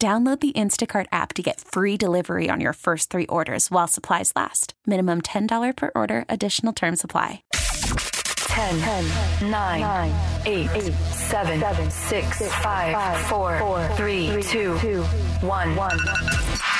Download the Instacart app to get free delivery on your first three orders while supplies last. Minimum $10 per order, additional term supply. 10, 10 9, 9 8, 8 7, 7 6, 6 5, 4, 4 3, 2, 2 1 1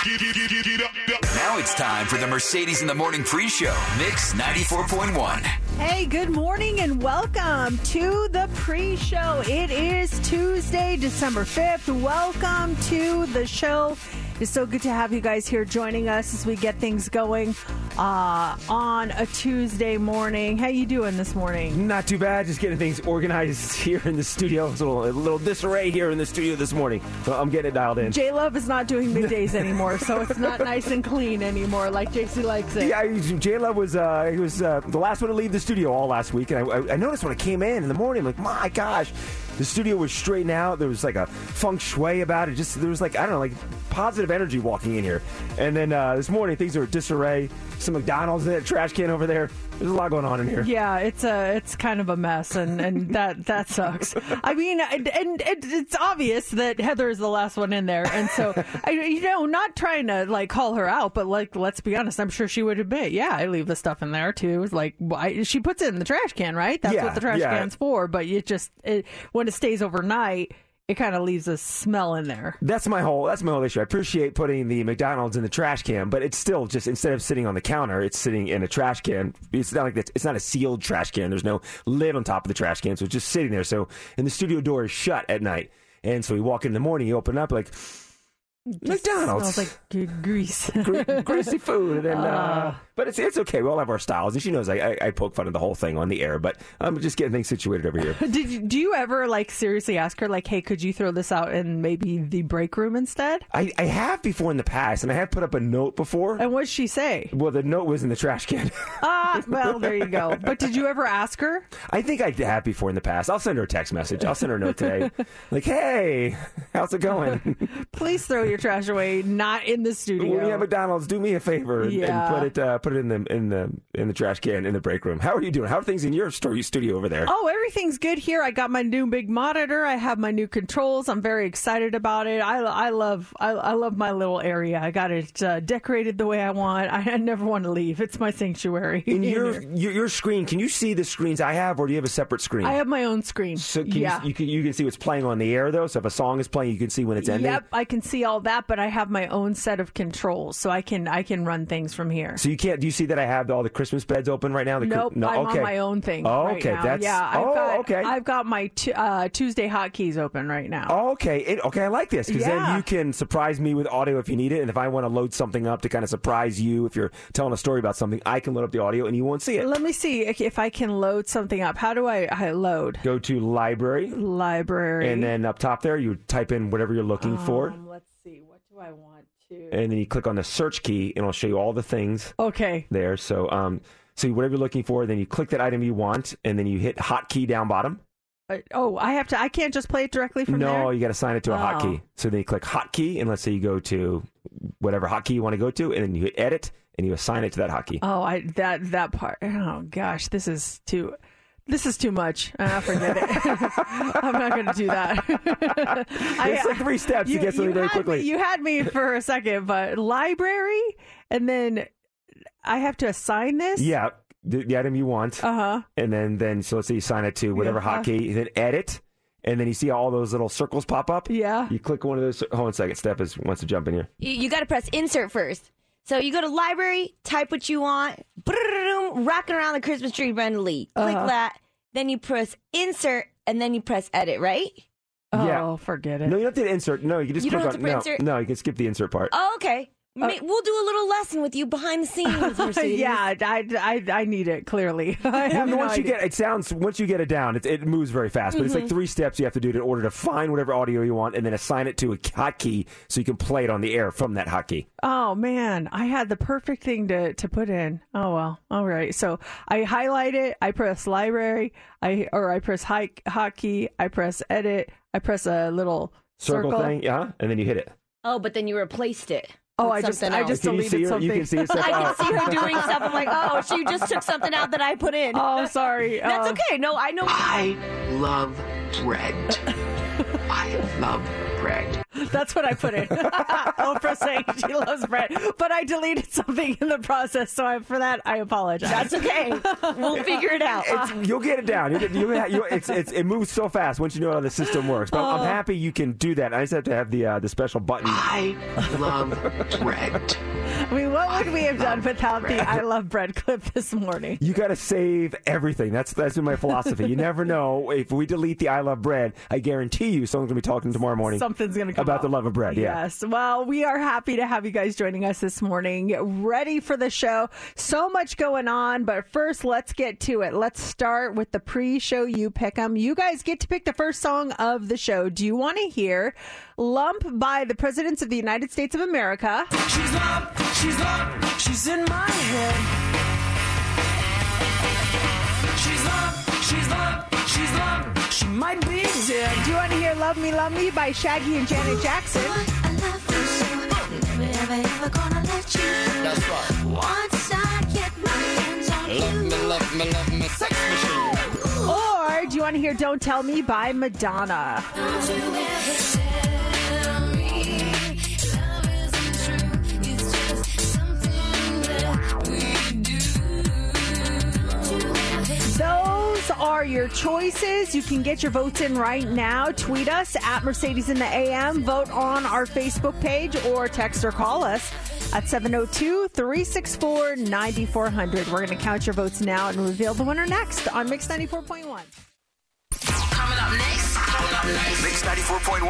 Now it's time for the Mercedes in the Morning pre show, Mix 94.1. Hey, good morning and welcome to the pre show. It is Tuesday, December 5th. Welcome to the show. It's so good to have you guys here joining us as we get things going uh, on a Tuesday morning. How you doing this morning? Not too bad. Just getting things organized here in the studio. It's a little, a little disarray here in the studio this morning. But I'm getting it dialed in. J Love is not doing middays anymore, so it's not nice and clean anymore like JC likes it. Yeah, J Love was uh, he was uh, the last one to leave the studio all last week, and I, I noticed when I came in in the morning, I'm like, my gosh, the studio was straightened out. There was like a feng shui about it. Just there was like I don't know, like positive energy walking in here. And then uh, this morning things are disarray. Some McDonald's in that trash can over there. There's a lot going on in here. Yeah, it's a it's kind of a mess, and, and that that sucks. I mean, and, and it, it's obvious that Heather is the last one in there, and so I, you know, not trying to like call her out, but like let's be honest, I'm sure she would admit, yeah, I leave the stuff in there too. Like why, she puts it in the trash can, right? That's Yeah, what the trash yeah. can's for. But it just it, when it stays overnight, it kind of leaves a smell in there. That's my whole. That's my whole issue. I appreciate putting the McDonald's in the trash can, but it's still just instead of sitting on the counter, it's sitting in a trash can. It's not like that's, it's not a sealed trash can. There's no lid on top of the trash can, so it's just sitting there. So, and the studio door is shut at night, and so we walk in the morning, you open it up like McDonald's. smells like grease. Gre- greasy food, and uh, Ah. but it's it's okay. We all have our styles, and she knows I, I, I poke fun of the whole thing on the air, but I'm just getting things situated over here. Did you, do you ever like seriously ask her like, hey, could you throw this out in maybe the break room instead? I, I have before in the past, and I have put up a note before. And what'd she say? Well, the note was in the trash can. Ah, well, there you go. But did you ever ask her? I think I have before in the past. I'll send her a text message. I'll send her a note today. like, hey, how's it going? Please throw your trash away, not in the studio. when we have McDonald's, do me a favor and, Yeah. and put it uh, put it in the in the in the trash can in the break room. How are you doing? How are things in your story studio over there? Oh, everything's good here. I got my new big monitor. I have my new controls. I'm very excited about it. I, I love I, I love my little area. I got it uh, decorated the way I want. I, I never want to leave. It's my sanctuary. in your, your your screen, can you see the screens I have, or do you have a separate screen? I have my own screen. So can yeah. you, you can you can see what's playing on the air though. So if a song is playing, you can see when it's ending. Yep, I can see all that, but I have my own set of controls, so I can I can run things from here. So you can't. Do you see that I have all the Christmas beds open right now? The, Nope, no, I'm okay. on my own thing. Oh, okay, that's yeah. I've oh, got, okay. I've got my t- uh, Tuesday hotkeys open right now. Oh, okay. It, okay, I like this because Yeah. then you can surprise me with audio if you need it, and if I want to load something up to kind of surprise you, if you're telling a story about something, I can load up the audio and you won't see it. Let me see if- if I can load something up. How do I, I load? Go to library, Library. and then up top there, you type in whatever you're looking for, Um, let's see. What do I want to? and then you click on the search key, and it'll show you all the things Okay. there. So, um, so whatever you're looking for, then you click that item you want, and then you hit hotkey down bottom. Uh, oh, I have to. I can't just play it directly from no, there. you got to sign it to a Oh. hotkey. So then you click hotkey, and let's say you go to whatever hotkey you want to go to, and then you hit edit, and you assign it to that hotkey. Oh, I that that part. Oh gosh, this is too. This is too much. Uh, forget it. I'm not going to do that. I- It's like three steps to get something very quickly. Me, you had me for a second, but library, and then I have to assign this. Yeah, the, the item you want, Uh huh. and then then so let's say you sign it to whatever Yeah. hotkey, then edit, and then you see all those little circles pop up. Yeah. You click one of those. Hold on a second. Steph is wants to jump in here. You, you got to press insert first. So you go to library, type what you want, rocking around the Christmas tree, Brenda Lee. Click Uh-huh. that. Then you press insert, and then you press edit, right? Oh, Yeah. forget it. No, you don't have to insert. No, you can just You don't have on. to no, insert? no, you can skip the insert part. Oh, okay. Ma- we'll do a little lesson with you behind the scenes, Mercedes. yeah, I, I, I need it clearly. I Well, have no once you idea. get it sounds once you get it down, it, it moves very fast. But it's Mm-hmm. like three steps you have to do in order to find whatever audio you want, and then assign it to a hotkey so you can play it on the air from that hotkey. Oh man, I had the perfect thing to, to put in. Oh well, all right. So I highlight it. I press library. I or I press high, hotkey. I press edit. I press a little Circle, circle. thing, yeah, and then you hit it. Oh, but then you replaced it. Oh, I just something I just Can you deleted see her? something. You can see it. I can see her doing stuff. I'm like, oh, she just took something out that I put in. Oh, sorry. That's Oh. okay. No, I know. I love bread. I love bread. That's what I put in. Oprah saying she loves bread, but I deleted something in the process. So I, for that, I apologize. That's okay. We'll figure it out. It's, you'll get it down. You, you, you, it's, it's, it moves so fast once you know how the system works. But Oh. I'm happy you can do that. I just have to have the uh, the special button. I love bread. I mean, what would we have done without the "I love bread" clip this morning? You got to save everything. That's that's been my philosophy. You never know if we delete the "I love bread." I guarantee you, someone's gonna be talking tomorrow morning. Something's going to come about up. the love of bread. Yeah. Yes. Well, we are happy to have you guys joining us this morning. Ready for the show. So much going on, but first, let's get to it. Let's start with the pre-show you pick 'em. You guys get to pick the first song of the show. Do you want to hear "Lump" by the Presidents of the United States of America? She's up, she's up, she's in my head. She's up, she's up, she's up, she might be dead. Do you want to hear "Love Me, Love Me" by Shaggy and Janet Jackson? That's right. Once I get my hands on Love me, love me, love me, sex machine. Or do you want to hear "Don't Tell Me" by Madonna? Those are your choices. You can get your votes in right now. Tweet us at Mercedes in the AM. Vote on our Facebook page or text or call us at 702 364 9400. We're going to count your votes now and reveal the winner next on Mix 94.1. Coming up next, coming up next. Mix 94.1.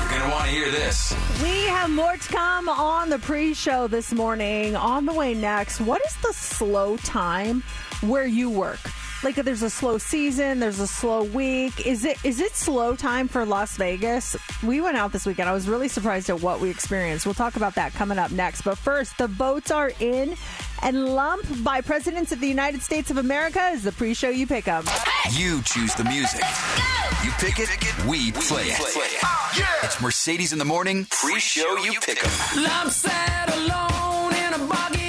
You're going to want to hear this. We have more to come on the pre show this morning. On the way next, what is the slow time where you work? Like there's a slow season, there's a slow week. Is it is it slow time for Las Vegas? We went out this weekend. I was really surprised at what we experienced. We'll talk about that coming up next. But first, the votes are in and Lump by Presidents of the United States of America is the pre-show you pick up. You choose the music. You pick it, we play it. Oh, it's Mercedes in the morning, pre-show you pick 'em. Love sat alone in a boggy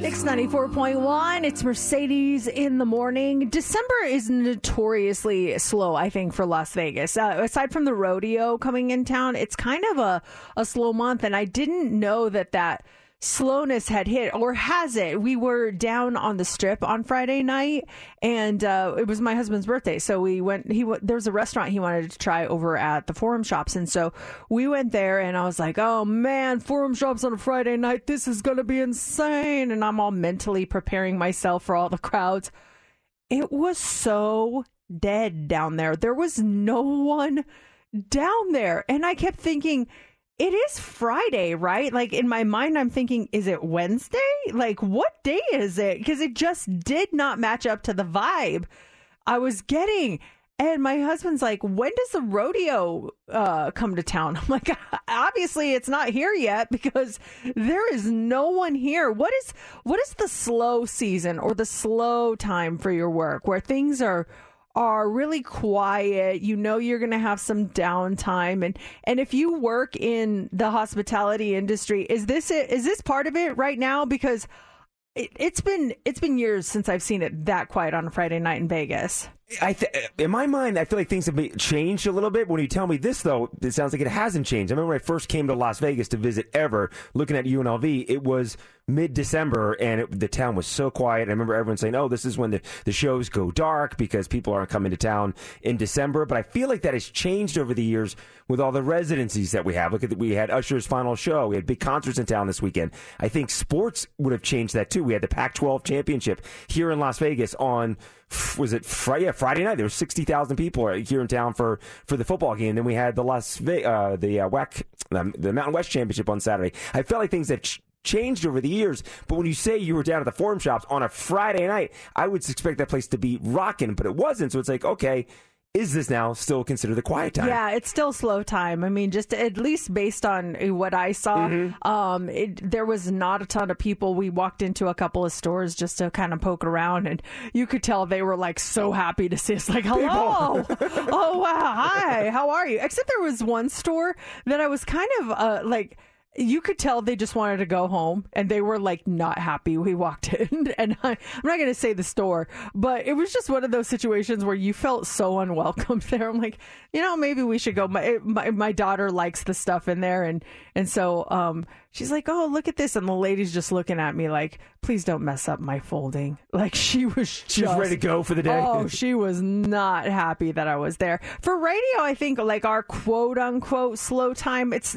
Mix 94.1. It's Mercedes in the morning. December is notoriously slow, I think, for Las Vegas. Uh, aside from the rodeo coming in town, it's kind of a, a slow month. And I didn't know that that slowness had hit or has it? We were down on the strip on friday night and uh, it was my husband's birthday so we went he w- there was a restaurant he wanted to try over at the forum shops and so we went there and i was like oh man forum shops on a friday night this is gonna be insane and i'm all mentally preparing myself for all the crowds. It was so dead down there. There was no one down there and i kept thinking it is Friday, right? Like in my mind, I'm thinking, is it Wednesday? Like, what day is it? Because it just did not match up to the vibe I was getting. And my husband's like, when does the rodeo uh, come to town? I'm like, obviously it's not here yet because there is no one here. What is what is the slow season or the slow time for your work where things are are really quiet. You know you're going to have some downtime and and if you work in the hospitality industry, is this it? Is this part of it right now because it, it's been it's been years since I've seen it that quiet on a Friday night in Vegas. I th- in my mind, I feel like things have changed a little bit. When you tell me this, though, it sounds like it hasn't changed. I remember when I first came to Las Vegas to visit ever, looking at UNLV, it was mid December, and it, the town was so quiet. I remember everyone saying, "Oh, this is when the, the shows go dark because people aren't coming to town in December." But I feel like that has changed over the years with all the residencies that we have. Look at we had Usher's final show. We had big concerts in town this weekend. I think sports would have changed that too. We had the Pac-12 championship here in Las Vegas on was it Friday? Yeah, Friday night. There were sixty thousand people here in town for, for the football game. Then we had the Las Ve- uh, the uh, WAC, the Mountain West Championship on Saturday. I felt like things have changed over the years. But when you say you were down at the Forum Shops on a Friday night, I would expect that place to be rocking, but it wasn't. So it's like, okay, is this now still considered the quiet time? Yeah, it's still slow time. I mean, just at least based on what I saw, Mm-hmm. um, it, there was not a ton of people. We walked into a couple of stores just to kind of poke around, and you could tell they were like so happy to see us. Like, hello, oh wow, hi, how are you? Except there was one store that I was kind of uh, like you could tell they just wanted to go home and they were like not happy we walked in. And I, i'm not going to say the store but it was just one of those situations where you felt so unwelcome there. I'm like you know maybe we should go. My my, my daughter likes the stuff in there and and so um she's like oh look at this. And the lady's just looking at me like please don't mess up my folding. Like she was just She was ready to go for the day. oh she was not happy that i was there. For radio i think like our quote unquote slow time it's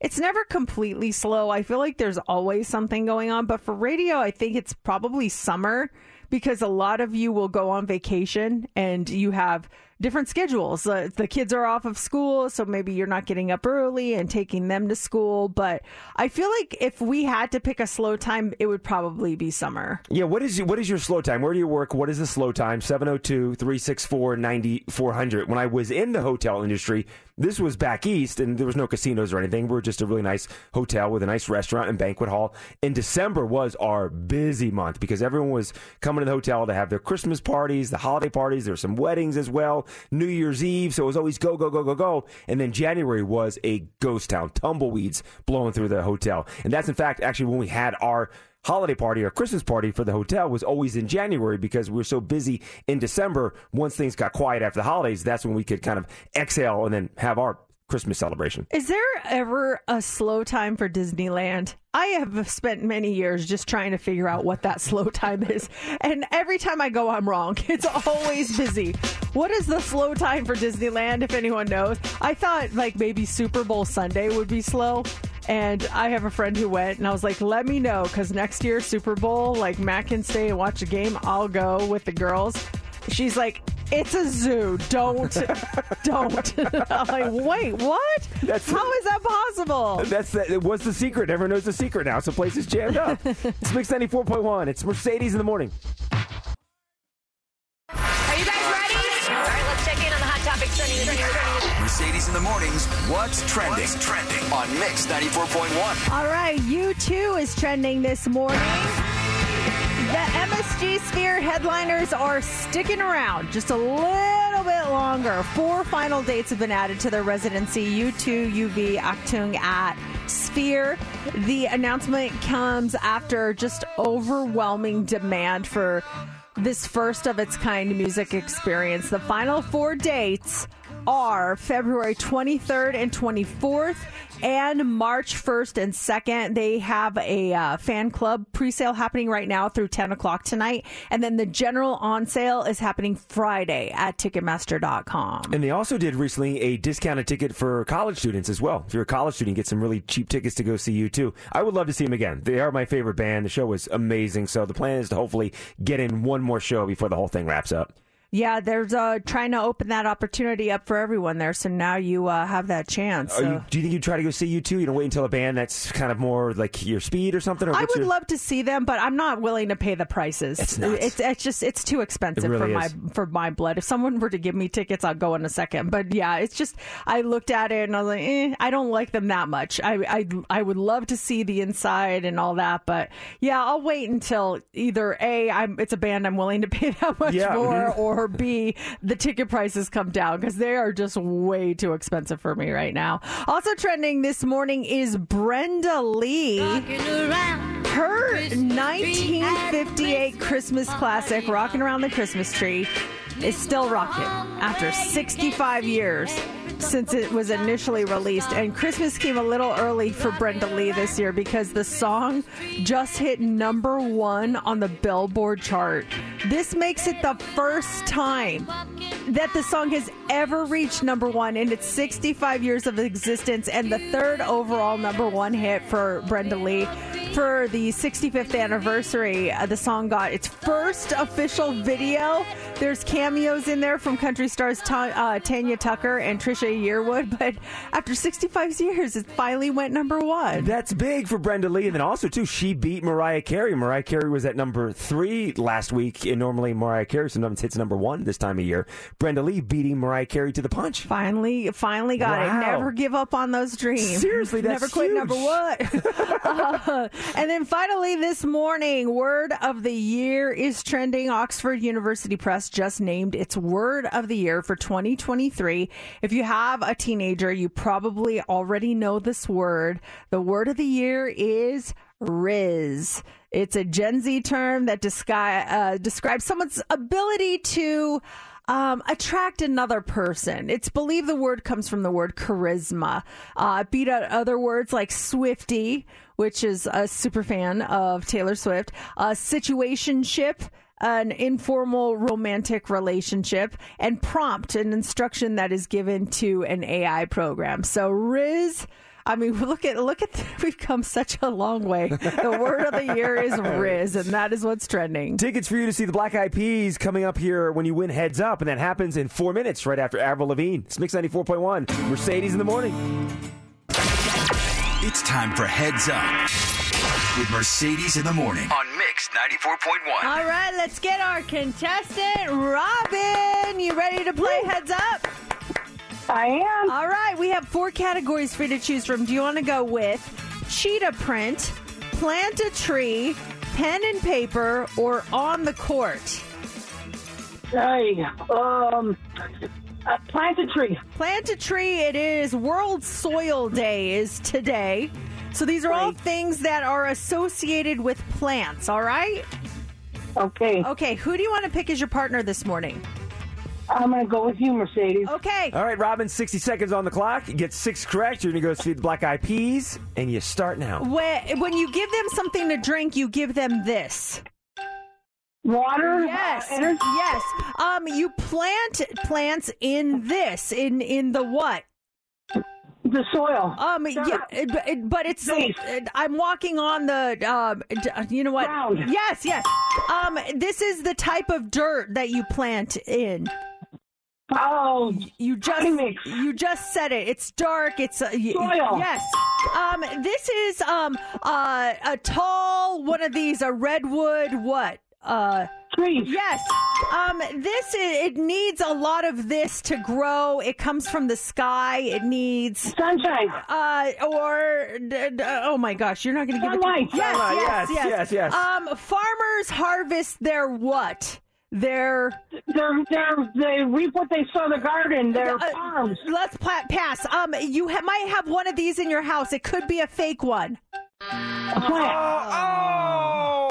it's never completely slow. I feel like there's always something going on. But for radio i think it's probably summer because a lot of you will go on vacation and you have different schedules. Uh, the kids are off of school, so maybe you're not getting up early and taking them to school. But I feel like if we had to pick a slow time, it would probably be summer. Yeah, what is what is your slow time? Where do you work? What is the slow time? 702-364-9400. When I was in the hotel industry, this was back east and there was no casinos or anything. We are just a really nice hotel with a nice restaurant and banquet hall. And December was our busy month because everyone was coming to the hotel to have their Christmas parties, the holiday parties. There were some weddings as well, New Year's Eve. So it was always go, go, go, go, go. And then January was a ghost town, tumbleweeds blowing through the hotel. And that's in fact actually when we had our holiday party or Christmas party for the hotel was always in January because we were so busy in December. Once things got quiet after the holidays, that's when we could kind of exhale and then have our Christmas celebration. Is there ever a slow time for Disneyland? I have spent many years just trying to figure out what that slow time is. And every time I go, I'm wrong. It's always busy. What is the slow time for Disneyland, if anyone knows? I thought like maybe Super Bowl Sunday would be slow. And I have a friend who went, and I was like, let me know, because next year, Super Bowl, like Matt can stay and watch a game. I'll go with the girls. She's like, it's a zoo. Don't, don't. I'm like, wait, what? That's- How is that possible? That's the, what's the secret? Everyone knows the secret now. So place is jammed up. it's Mix 94.1. It's Mercedes in the morning. Are you guys ready? All right, let's check in on the hot topics trending. trending, trending. Mercedes in the mornings. What's trending? What's trending on Mix 94.1? All right, U2 is trending this morning. The MSG Sphere headliners are sticking around just a little bit longer. Four final dates have been added to their residency U2, UV, Achtung at Sphere. The announcement comes after just overwhelming demand for this first of its kind music experience. The final four dates are February 23rd and 24th and March 1st and 2nd. They have a uh, fan club pre-sale happening right now through 10 o'clock tonight. And then the general on sale is happening Friday at Ticketmaster.com. And they also did recently a discounted ticket for college students as well. If you're a college student, get some really cheap tickets to go see U2. I would love to see them again. They are my favorite band. The show was amazing. So the plan is to hopefully get in one more show before the whole thing wraps up. Yeah, there's uh, trying to open that opportunity up for everyone there. So now you uh, have that chance. So. you, do you think you'd try to go see U2? You don't wait until a band that's kind of more like your speed or something? Or I would your- love to see them, but I'm not willing to pay the prices. It's nuts. It's, it's just it's too expensive It really for my for my blood. If someone were to give me tickets, I'll go in a second. But yeah, it's just I looked at it and I was like, eh, I don't like them that much. I I I would love to see the inside and all that, but yeah, I'll wait until either a I'm it's a band I'm willing to pay that much Yeah, for, mhm. or b the ticket prices come down because they are just way too expensive for me right now. Also trending this morning is Brenda Lee. Her 1958 Christmas classic, Rocking Around the Christmas Tree, is still rocking after 65 years. Since it was initially released. And Christmas came a little early for Brenda Lee this year because the song just hit number one on the Billboard chart. This makes it the first time that the song has ever reached number one in its 65 years of existence and the third overall number one hit for Brenda Lee. For the 65th anniversary, uh, the song got its first official video. There's cameos in there from country stars Ta- uh, Tanya Tucker and Trisha Yearwood, but after 65 years, it finally went number one. That's big for Brenda Lee. And then also, too, she beat Mariah Carey. Mariah Carey was at number three last week. And normally, Mariah Carey sometimes hits number one this time of year. Brenda Lee beating Mariah Carey to the punch. Finally, finally got Wow. it. Never give up on those dreams. Seriously, that's never quit. huge. Number what? Uh, and then finally, this morning, word of the year is trending. Oxford University Press just named its word of the year for 2023. If you have a teenager, you probably already know this word. The word of the year is Rizz. It's a Gen Z term that descri- uh, describes someone's ability to um, attract another person. It's believed the word comes from the word charisma. Uh, beat out other words like Swiftie, which is a super fan of Taylor Swift, uh, situationship. An informal romantic relationship and prompt an instruction that is given to an AI program. So Rizz, I mean, look at look at we've come such a long way. The word of the year is Rizz, and that is what's trending. Tickets for you to see the Black Eyed Peas coming up here when you win Heads Up, and that happens in four minutes right after Avril Lavigne. It's Mix 94.1, Mercedes in the morning. It's time for Heads Up with Mercedes in the morning on Mix 94.1. All right, let's get our contestant, Robin. You ready to play Heads Up? I am. All right, we have four categories for you to choose from. Do you want to go with cheetah print, plant a tree, pen and paper, or on the court? Hey, um, uh, plant a tree. Plant a tree. It is World Soil Day is today. So these are all things that are associated with plants, all right? Okay. Okay, who do you want to pick as your partner this morning? I'm going to go with you, Mercedes. Okay. All right, Robin, 60 seconds on the clock. You get six correct. You're going to go see the Black Eyed Peas, and you start now. When, when you give them something to drink, you give them this. Water. Yes. energy. yes. Um, you plant plants in this in in the what? The soil. Um, yeah, it, it- but it's. It- I'm walking on the. Um, you know what? Ground. Yes, yes. Um, this is the type of dirt that you plant in. Oh, You just you just said it. It's dark. It's uh, y- Soil. Yes. Um, this is um uh, a tall one of these a redwood what uh. trees. Yes. Um, this is, it needs a lot of this to grow. It comes from the sky. It needs Sunshine. uh or d- d- oh my gosh, you're not going to give Sunlight. it. To, yes, Sunlight, yes, yes, yes, yes. Um, farmers harvest their what? Their They're, they're, they reap what they sow in the garden. They're uh, farms. Let's pla- pass. Um, you ha- might have one of these in your house. It could be a fake one. A plant. Oh!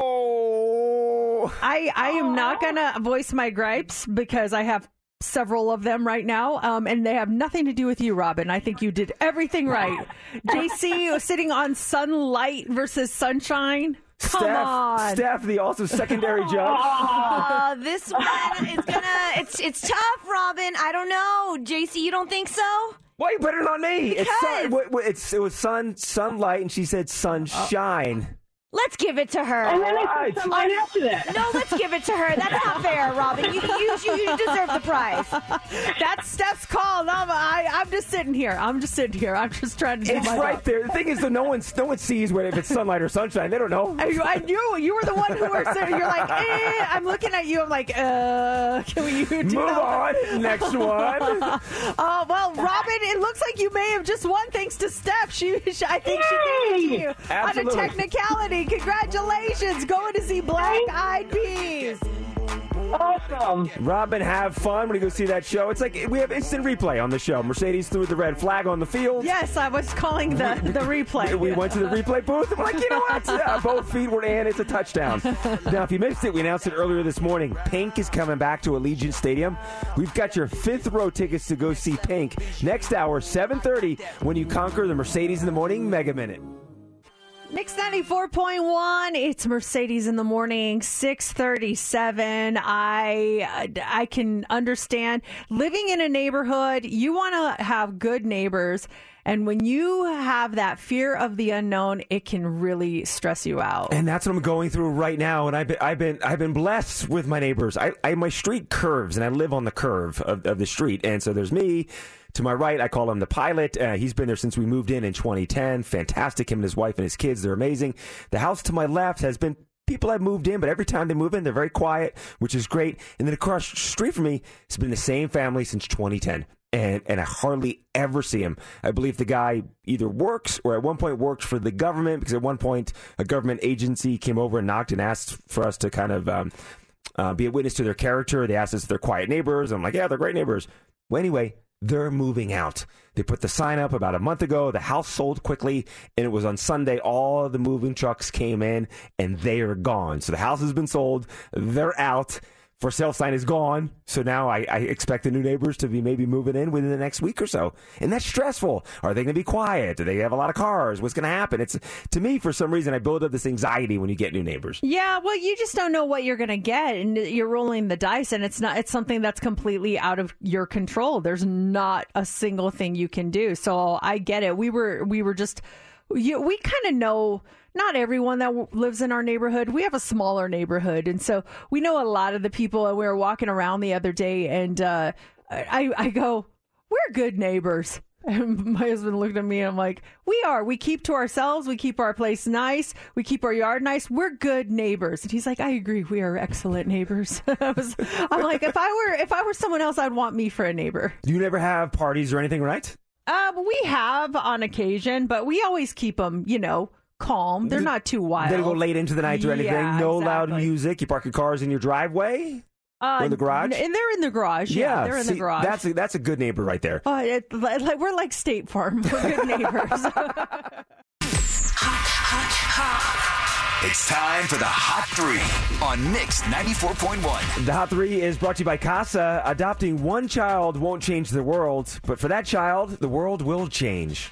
I I am not gonna voice my gripes because I have several of them right now, um, and they have nothing to do with you, Robin. I think you did everything right. JC sitting on sunlight versus sunshine. Come Steph, on. Steph, the also secondary judge. Uh, this one is gonna. It's it's tough, Robin. I don't know, JC. You don't think so? Why you put it on me? It's, sun, Because- wait, wait, it's it was sun, sunlight, and she said sunshine. Let's give it to her. And then I Right. put sunlight after that. no, let's give it to her. That's not fair, Robin. You you, you, you deserve the prize. That's Steph's call. No, I, I'm just sitting here. I'm just sitting here. I'm just trying to do It's my right job. there. The thing is, though, no one no one sees whether if it's sunlight or sunshine. They don't know. I, I knew you were the one who were sitting. You're like, eh. I'm looking at you. I'm like, uh, can we do Move on. Next one. Oh well, Robin, it looks like you may have just won thanks to Steph. She, she I think she gave it to you Absolutely. on a technicality. Congratulations, going to see Black Eyed Peas. Awesome. Robin, have fun when you go see that show. It's like we have instant replay on the show. Mercedes threw the red flag on the field. Yes, I was calling the, the replay. We went to the replay booth. I'm like, you know what? Yeah, both feet were in. It's a touchdown. now, if you missed it, we announced it earlier this morning. Pink is coming back to Allegiant Stadium. We've got your fifth row tickets to go see Pink next hour, 7:30, when you conquer the Mercedes in the Morning Mega Minute. Mix 94.1. It's Mercedes in the morning, 637. I I can understand living in a neighborhood, you want to have good neighbors. And when you have that fear of the unknown, it can really stress you out. And that's what I'm going through right now. And I've been, I've been, I've been blessed with my neighbors. I, I my street curves, and I live on the curve of, of the street. And so there's me. To my right, I call him the pilot. Uh, he's been there since we moved in in 2010. Fantastic. Him and his wife and his kids, they're amazing. The house to my left has been people have moved in, but every time they move in, they're very quiet, which is great. And then across the street from me, it's been the same family since 2010. And, and I hardly ever see him. I believe the guy either works or at one point worked for the government because at one point a government agency came over and knocked and asked for us to kind of um, uh, be a witness to their character. They asked us if they're quiet neighbors. I'm like, yeah, they're great neighbors. Well, anyway, they're moving out. They put the sign up about a month ago. The house sold quickly, and it was on Sunday. All the moving trucks came in, and they are gone. So the house has been sold. They're out. For sale sign is gone. So now I, I expect the new neighbors to be maybe moving in within the next week or so. And that's stressful. Are they going to be quiet? Do they have a lot of cars? What's going to happen? It's to me, for some reason, I build up this anxiety when you get new neighbors. Yeah, well, you just don't know what you're going to get, and you're rolling the dice, and it's not. It's something that's completely out of your control. There's not a single thing you can do. So I get it. We were we were just we kind of know not everyone that w- lives in our neighborhood. We have a smaller neighborhood, and so we know a lot of the people. And we were walking around the other day, and uh, I I go, we're good neighbors. And my husband looked at me and I'm like, we are. We keep to ourselves. We keep our place nice. We keep our yard nice. We're good neighbors. And he's like, I agree. We are excellent neighbors. I was, I'm like, if I were, if I were someone else, I'd want me for a neighbor. Do you never have parties or anything, right? Uh, we have on occasion, but we always keep them, you know, calm. They're not too wild. They don't go late into the night or anything. Yeah, no loud music. You park your cars in your driveway Uh, or in the garage. And they're in the garage. Yeah, they're in see, the garage. That's a, that's a good neighbor right there. Oh, it, like, we're like State Farm. We're good neighbors. It's time for the Hot Three on Mix 94.1. The Hot Three is brought to you by Casa. Adopting one child won't change the world, but for that child, the world will change.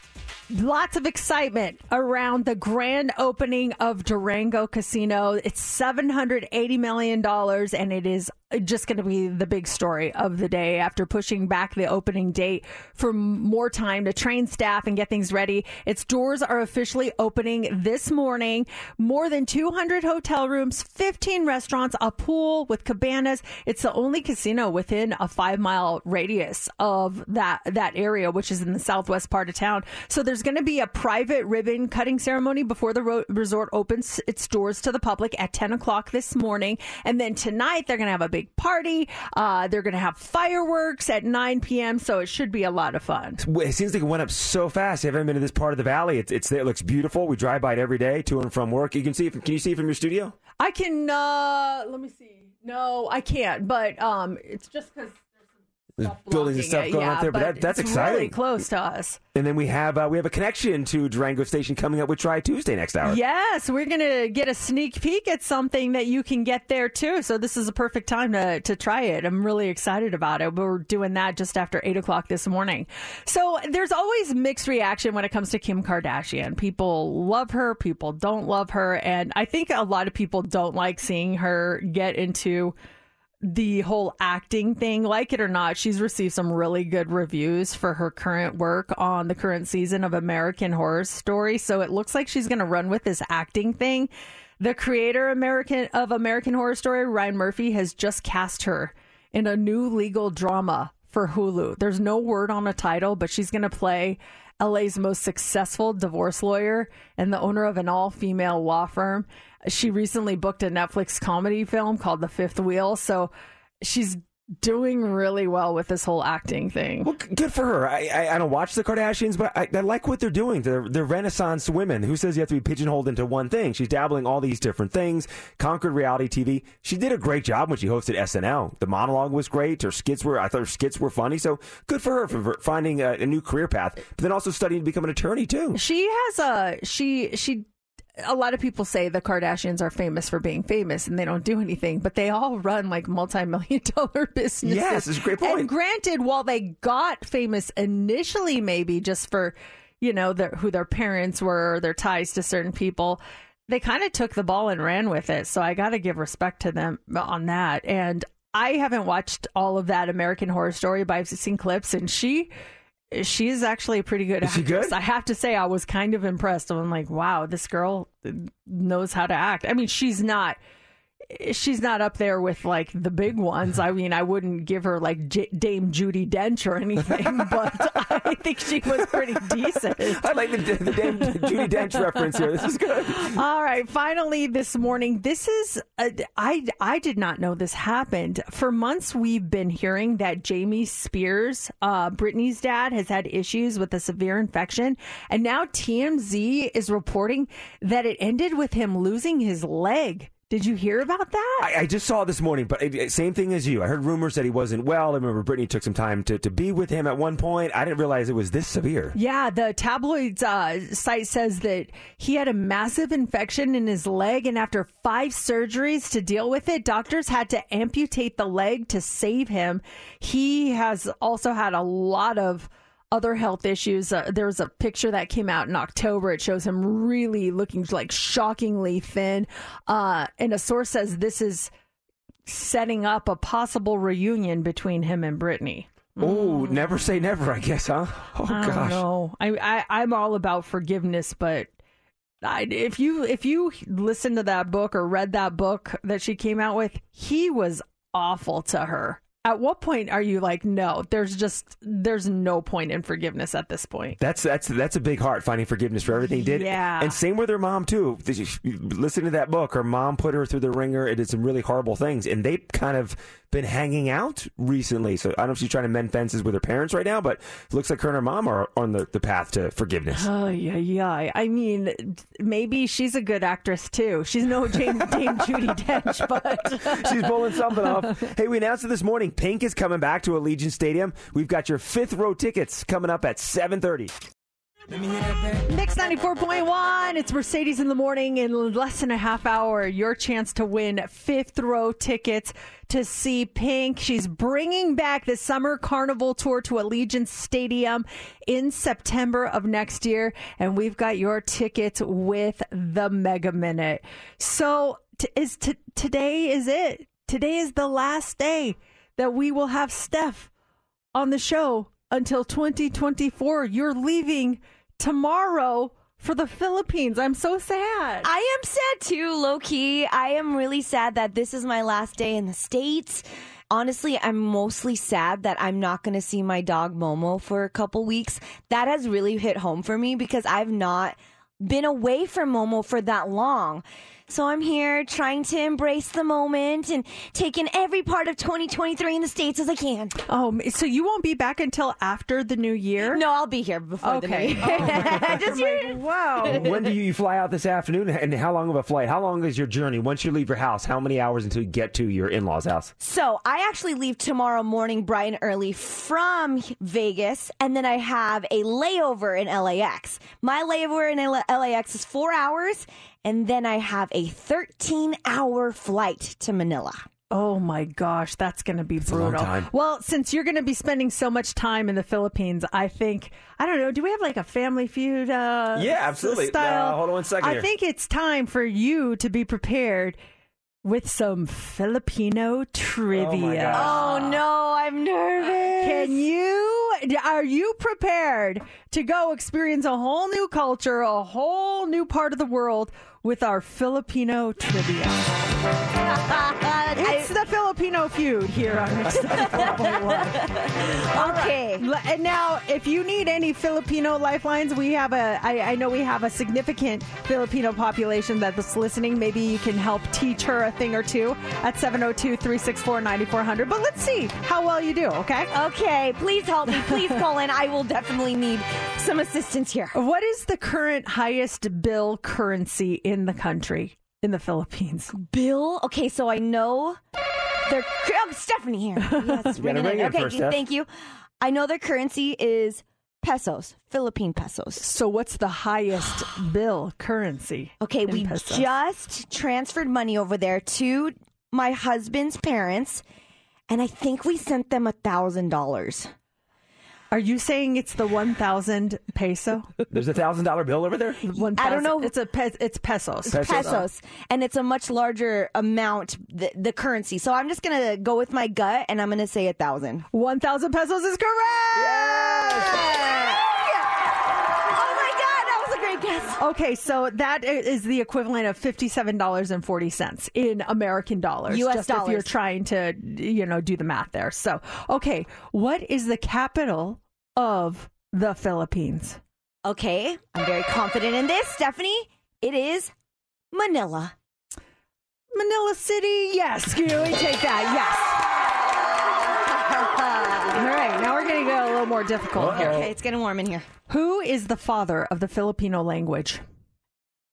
Lots of excitement around the grand opening of Durango Casino. It's $780 million, and it is just going to be the big story of the day after pushing back the opening date for more time to train staff and get things ready. Its doors are officially opening this morning. More than 200 hotel rooms, 15 restaurants, a pool with cabanas. It's the only casino within a five mile radius of that, that area, which is in the southwest part of town. So there's going to be a private ribbon cutting ceremony before the ro- resort opens its doors to the public at 10 o'clock this morning. And then tonight they're going to have a big party. Uh, they're going to have fireworks at 9 p.m. So it should be a lot of fun. It seems like it went up so fast. I haven't been to this part of the valley. It's, it's it looks beautiful. We drive by it every day to and from work. You can see. It, can you see it from your studio? I can, uh, let me see. No, I can't, but um, it's just because There's buildings and stuff going up there, but, that, that's exciting. Really close to us. And then we have uh, we have a connection to Durango Station coming up with Try Tuesday next hour. Yes, we're going to get a sneak peek at something that you can get there too. So this is a perfect time to, to try it. I'm really excited about it. We're doing that just after 8 o'clock this morning. So there's always mixed reaction when it comes to Kim Kardashian. People love her, people don't love her. And I think a lot of people don't like seeing her get into the whole acting thing, like it or not, she's received some really good reviews for her current work on the current season of American Horror Story. So it looks like she's going to run with this acting thing. The creator American of American Horror Story, Ryan Murphy, has just cast her in a new legal drama for Hulu. There's no word on a title, but she's going to play LA's most successful divorce lawyer and the owner of an all female law firm. She recently booked a Netflix comedy film called The Fifth Wheel. So she's doing really well with this whole acting thing. Well, good for her. I, I, I don't watch the Kardashians, but I, I like what they're doing. They're, they're Renaissance women. Who says you have to be pigeonholed into one thing? She's dabbling all these different things. Conquered reality TV. She did a great job when she hosted SNL. The monologue was great. Her skits were. I thought her skits were funny. So good for her for, finding a, a new career path. But then also studying to become an attorney too. She has a she she a lot of people say the Kardashians are famous for being famous and they don't do anything, but they all run like multi-million dollar businesses. Yes, it's a great point. And granted, while they got famous initially, maybe just for you know their, who their parents were, or their ties to certain people, they kind of took the ball and ran with it. So I got to give respect to them on that. And I haven't watched all of that American Horror Story, but I've seen clips, and she she is actually a pretty good Is she actress. good? I have to say, I was kind of impressed. I'm like, wow, this girl knows how to act. I mean, she's not. She's not up there with like the big ones. I mean, I wouldn't give her like J- Dame Judi Dench or anything, but I think she was pretty decent. I like the, the damn Judi Dench reference here. This is good. All right, finally this morning, this is uh, I I did not know this happened. For months we've been hearing that Jamie Spears, uh Britney's dad has had issues with a severe infection, and now TMZ is reporting that it ended with him losing his leg. Did you hear about that? I, I just saw this morning, but it, it- same thing as you. I heard rumors that he wasn't well. I remember Britney took some time to, to be with him at one point. I didn't realize it was this severe. Yeah, the tabloids uh, site says that he had a massive infection in his leg, and after five surgeries to deal with it, doctors had to amputate the leg to save him. He has also had a lot of other health issues. Uh, there was a picture that came out in October. It shows him really looking like shockingly thin. Uh, and a source says this is setting up a possible reunion between him and Britney. Oh, never say never, I guess, huh? Oh, I gosh. know. I, I I'm all about forgiveness, but I, if you if you listened to that book or read that book that she came out with, he was awful to her. At what point are you like, no? There's just there's no point in forgiveness at this point. That's that's that's a big heart finding forgiveness for everything did. Yeah. And same with her mom too. listen to that book, her mom put her through the ringer it did some really horrible things, and they kind of been hanging out recently. So I don't know if she's trying to mend fences with her parents right now, but it looks like her and her mom are on the, the path to forgiveness. Oh yeah, yeah. I mean, maybe she's a good actress too. She's no Dame, Dame Judi Dench, but She's pulling something off. Hey, we announced it this morning. Pink is coming back to Allegiant Stadium. We've got your fifth row tickets coming up at 7:30. Mix 94.1. It's Mercedes in the morning in less than a half hour. Your chance to win fifth row tickets to see Pink. She's bringing back the summer carnival tour to Allegiant Stadium in September of next year. And we've got your tickets with the Mega Minute. So t- is t- today is it. Today is the last day that we will have Steph on the show until 2024. You're leaving tomorrow for the Philippines. I'm so sad. I am sad too, low key. I am really sad that this is my last day in the States. Honestly, I'm mostly sad that I'm not going to see my dog Momo for a couple weeks. That has really hit home for me because I've not been away from Momo for that long. So I'm here trying to embrace the moment and taking every part of 2023 in the States as I can. Oh, so you won't be back until after the new year? No, I'll be here before Okay. the new year. Oh, Just here. wow. when do you, you fly out this afternoon? And how long of a flight? How long is your journey? Once you leave your house, how many hours until you get to your in law's house? So I actually leave tomorrow morning bright and early from Vegas, and then I have a layover in LAX. My layover in LAX is four hours, and then I have a 13 hour flight to Manila. Oh my gosh, that's going to be a brutal. Well, since you're going to be spending so much time in the Philippines, I think I don't know. Do we have like a Family Feud? Uh, Yeah, absolutely. Style. Uh, hold on one second I here. think it's time for you to be prepared with some Filipino oh trivia. gosh. Oh no, I'm nervous. Can you? Are you prepared to go experience a whole new culture, a whole new part of the world with our Filipino trivia? It's the Filipino feud here on Mix 94.1. Okay. L- And now, if you need any Filipino lifelines, we have a. I, I know we have a significant Filipino population that's listening. Maybe you can help teach her a thing or two at 702 364 9400. But let's see how well you do, okay? Okay, please help me. Please call in. I will definitely need some assistance here. What is the current highest bill currency in the country, in the Philippines? Bill? Okay, so I know their. Oh, Stephanie here. Yes, ringing ring in. it Okay, first, thank you. I know their currency is pesos, Philippine pesos. So, what's the highest bill currency? Okay, in we pesos? just transferred money over there to my husband's parents, and I think we sent them a thousand dollars. Are you saying it's the 1,000 peso? There's a thousand dollar bill over there. 1,000 I don't know. It's a pe- it's pesos. Pesos. Pesos, and it's a much larger amount, the, the currency. So I'm just gonna go with my gut, and I'm gonna say a thousand. 1,000 pesos is correct. My god, that was a great guess. Okay, so that is the equivalent of fifty-seven dollars and forty cents in American dollars. US just if you're trying to, you know, do the math there. So, okay, what is the capital of the Philippines? Okay, I'm very confident in this, Stephanie. It is Manila. Manila City. Yes, can we take that? Yes. Little more difficult here. Okay, it's getting warm in here. Who is the father of the Filipino language?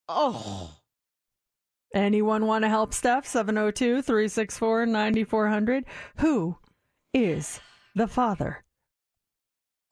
Oh, Anyone want to help Steph? 702 364 9400. Who is the father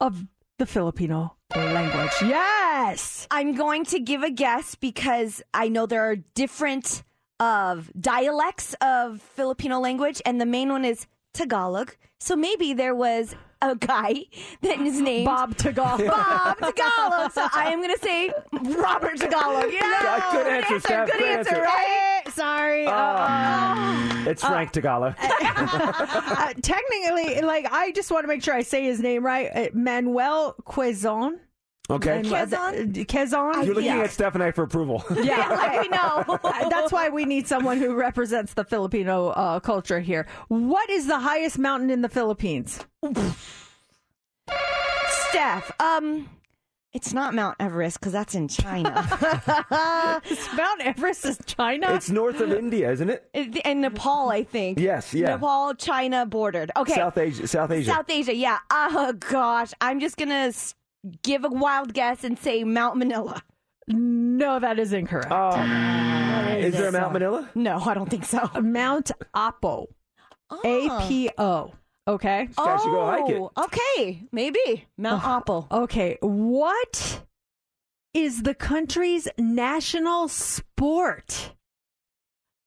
of the Filipino language? Yes! I'm going to give a guess because I know there are different of dialects of Filipino language, and the main one is Tagalog. So maybe there was a guy that is named Bob Tagalog. Bob Tagalog. So I am going to say Robert Tagalog. Yeah, Yeah, good answer, Steph. Good Good answer, answer. right? Sorry. uh, It's Frank Tagala. uh, technically, like, I just want to make sure I say his name right. Uh, Manuel Quezon. Okay. Quezon? Quezon? You're looking Yeah. at Steph and I for approval. Yeah, Let me know. Uh, That's why we need someone who represents the Filipino uh, culture here. What is the highest mountain in the Philippines? Steph, um, it's not Mount Everest because that's in China. Mount Everest is China. it's north of India, isn't it? and Nepal, I think. Yes, yeah. Nepal, China bordered. Okay. South Asia. South Asia. South Asia, yeah. Oh, gosh. I'm just going to give a wild guess and say Mount Manila. no, that is incorrect. Oh. is there a Mount Manila? No, I don't think so. Mount Apo. Ah. A P O. Okay. Guys should go oh, hike it. Oh, okay. Maybe. Mount oh, Apple. Okay. What is the country's national sport?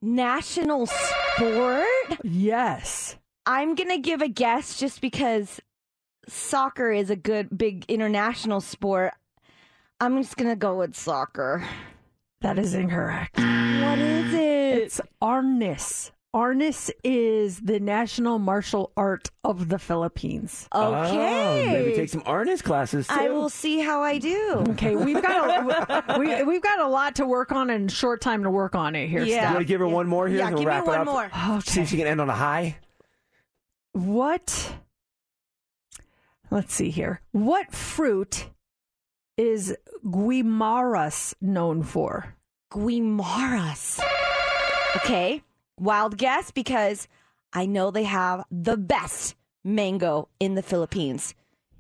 National sport? Yes. I'm going to give a guess just because soccer is a good, big international sport. I'm just going to go with soccer. That is incorrect. What is it? It's Arnis. Arnis is the national martial art of the Philippines. okay. Oh, maybe take some Arnis classes too. I will see how I do. Okay, we've got a, we, we've got a lot to work on and short time to work on it here. Yeah. You want to give her one more here? Yeah, and we'll give me wrap it one up? more. Steph. See if she can end on a high. What? Let's see here. What fruit is Guimaras known for? Guimaras. Okay. Wild guess because I know they have the best mango in the Philippines.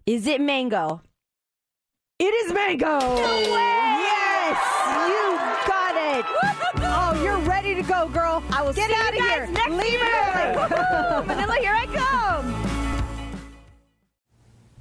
Is it mango? It is mango. Yes, you got it. oh, you're ready to go, girl.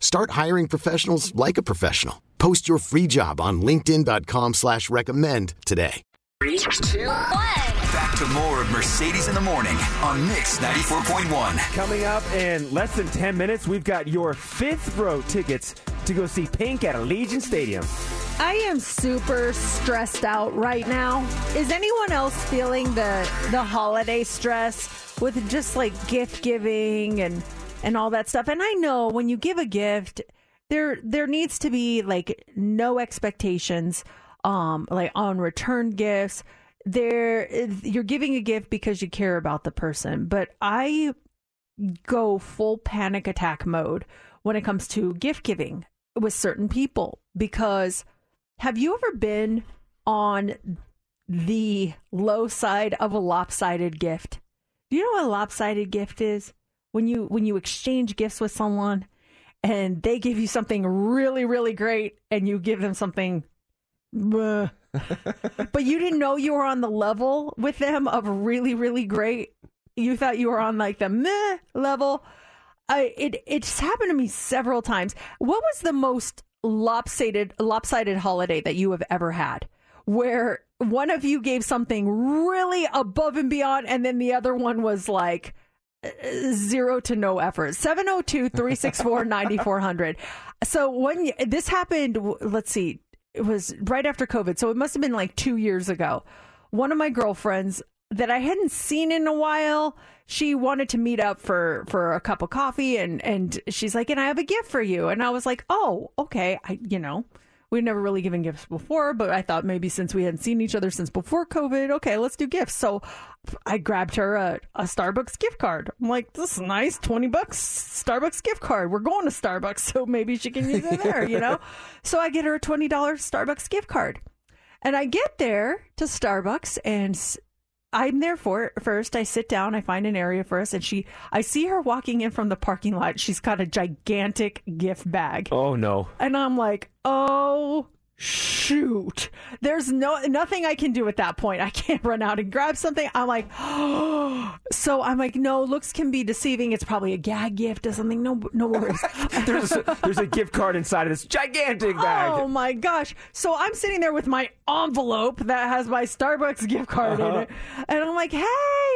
Start hiring professionals like a professional. Post your free job on linkedin.com slash recommend today. Three, two, one. Back to more of Mercedes in the Morning on Mix 94.1. Coming up in less than 10 minutes, we've got your fifth row tickets to go see Pink at Allegiant Stadium. I am super stressed out right now. Is anyone else feeling the the holiday stress with just like gift giving and and all that stuff? And I know when you give a gift, there there needs to be like no expectations um like on return gifts. There you're giving a gift because you care about the person, but I go full panic attack mode when it comes to gift giving with certain people because have you ever been on the low side of a lopsided gift? Do you know what a lopsided gift is? When you when you exchange gifts with someone and they give you something really really great and you give them something but you didn't know you were on the level with them of really really great. You thought you were on like the meh level. I, it it's happened to me several times. What was the most lopsided lopsided holiday that you have ever had where one of you gave something really above and beyond and then the other one was like zero to no effort 702-364-9400 so when this happened let's see it was right after covid so it must have been like two years ago one of my girlfriends that I hadn't seen in a while. She wanted to meet up for for a cup of coffee and and she's like, "And I have a gift for you." And I was like, "Oh, okay." I you know, we'd never really given gifts before, but I thought maybe since we hadn't seen each other since before COVID, okay, let's do gifts. So I grabbed her a, a Starbucks gift card. I'm like, this is nice, 20 bucks Starbucks gift card. We're going to Starbucks, so maybe she can use it there, you know? So I get her a $20 Starbucks gift card. And I get there to Starbucks and I'm there for first. I sit down, I find an area for us, and she I see her walking in from the parking lot. She's got a gigantic gift bag. Oh no. And I'm like, oh shoot. There's no nothing I can do at that point. I can't run out and grab something. I'm like, oh. so I'm like, no, looks can be deceiving. It's probably a gag gift or something. No, no worries. there's a, there's a gift card inside of this gigantic bag. Oh my gosh! So I'm sitting there with my envelope that has my Starbucks gift card Uh-huh. in it, and I'm like, hey,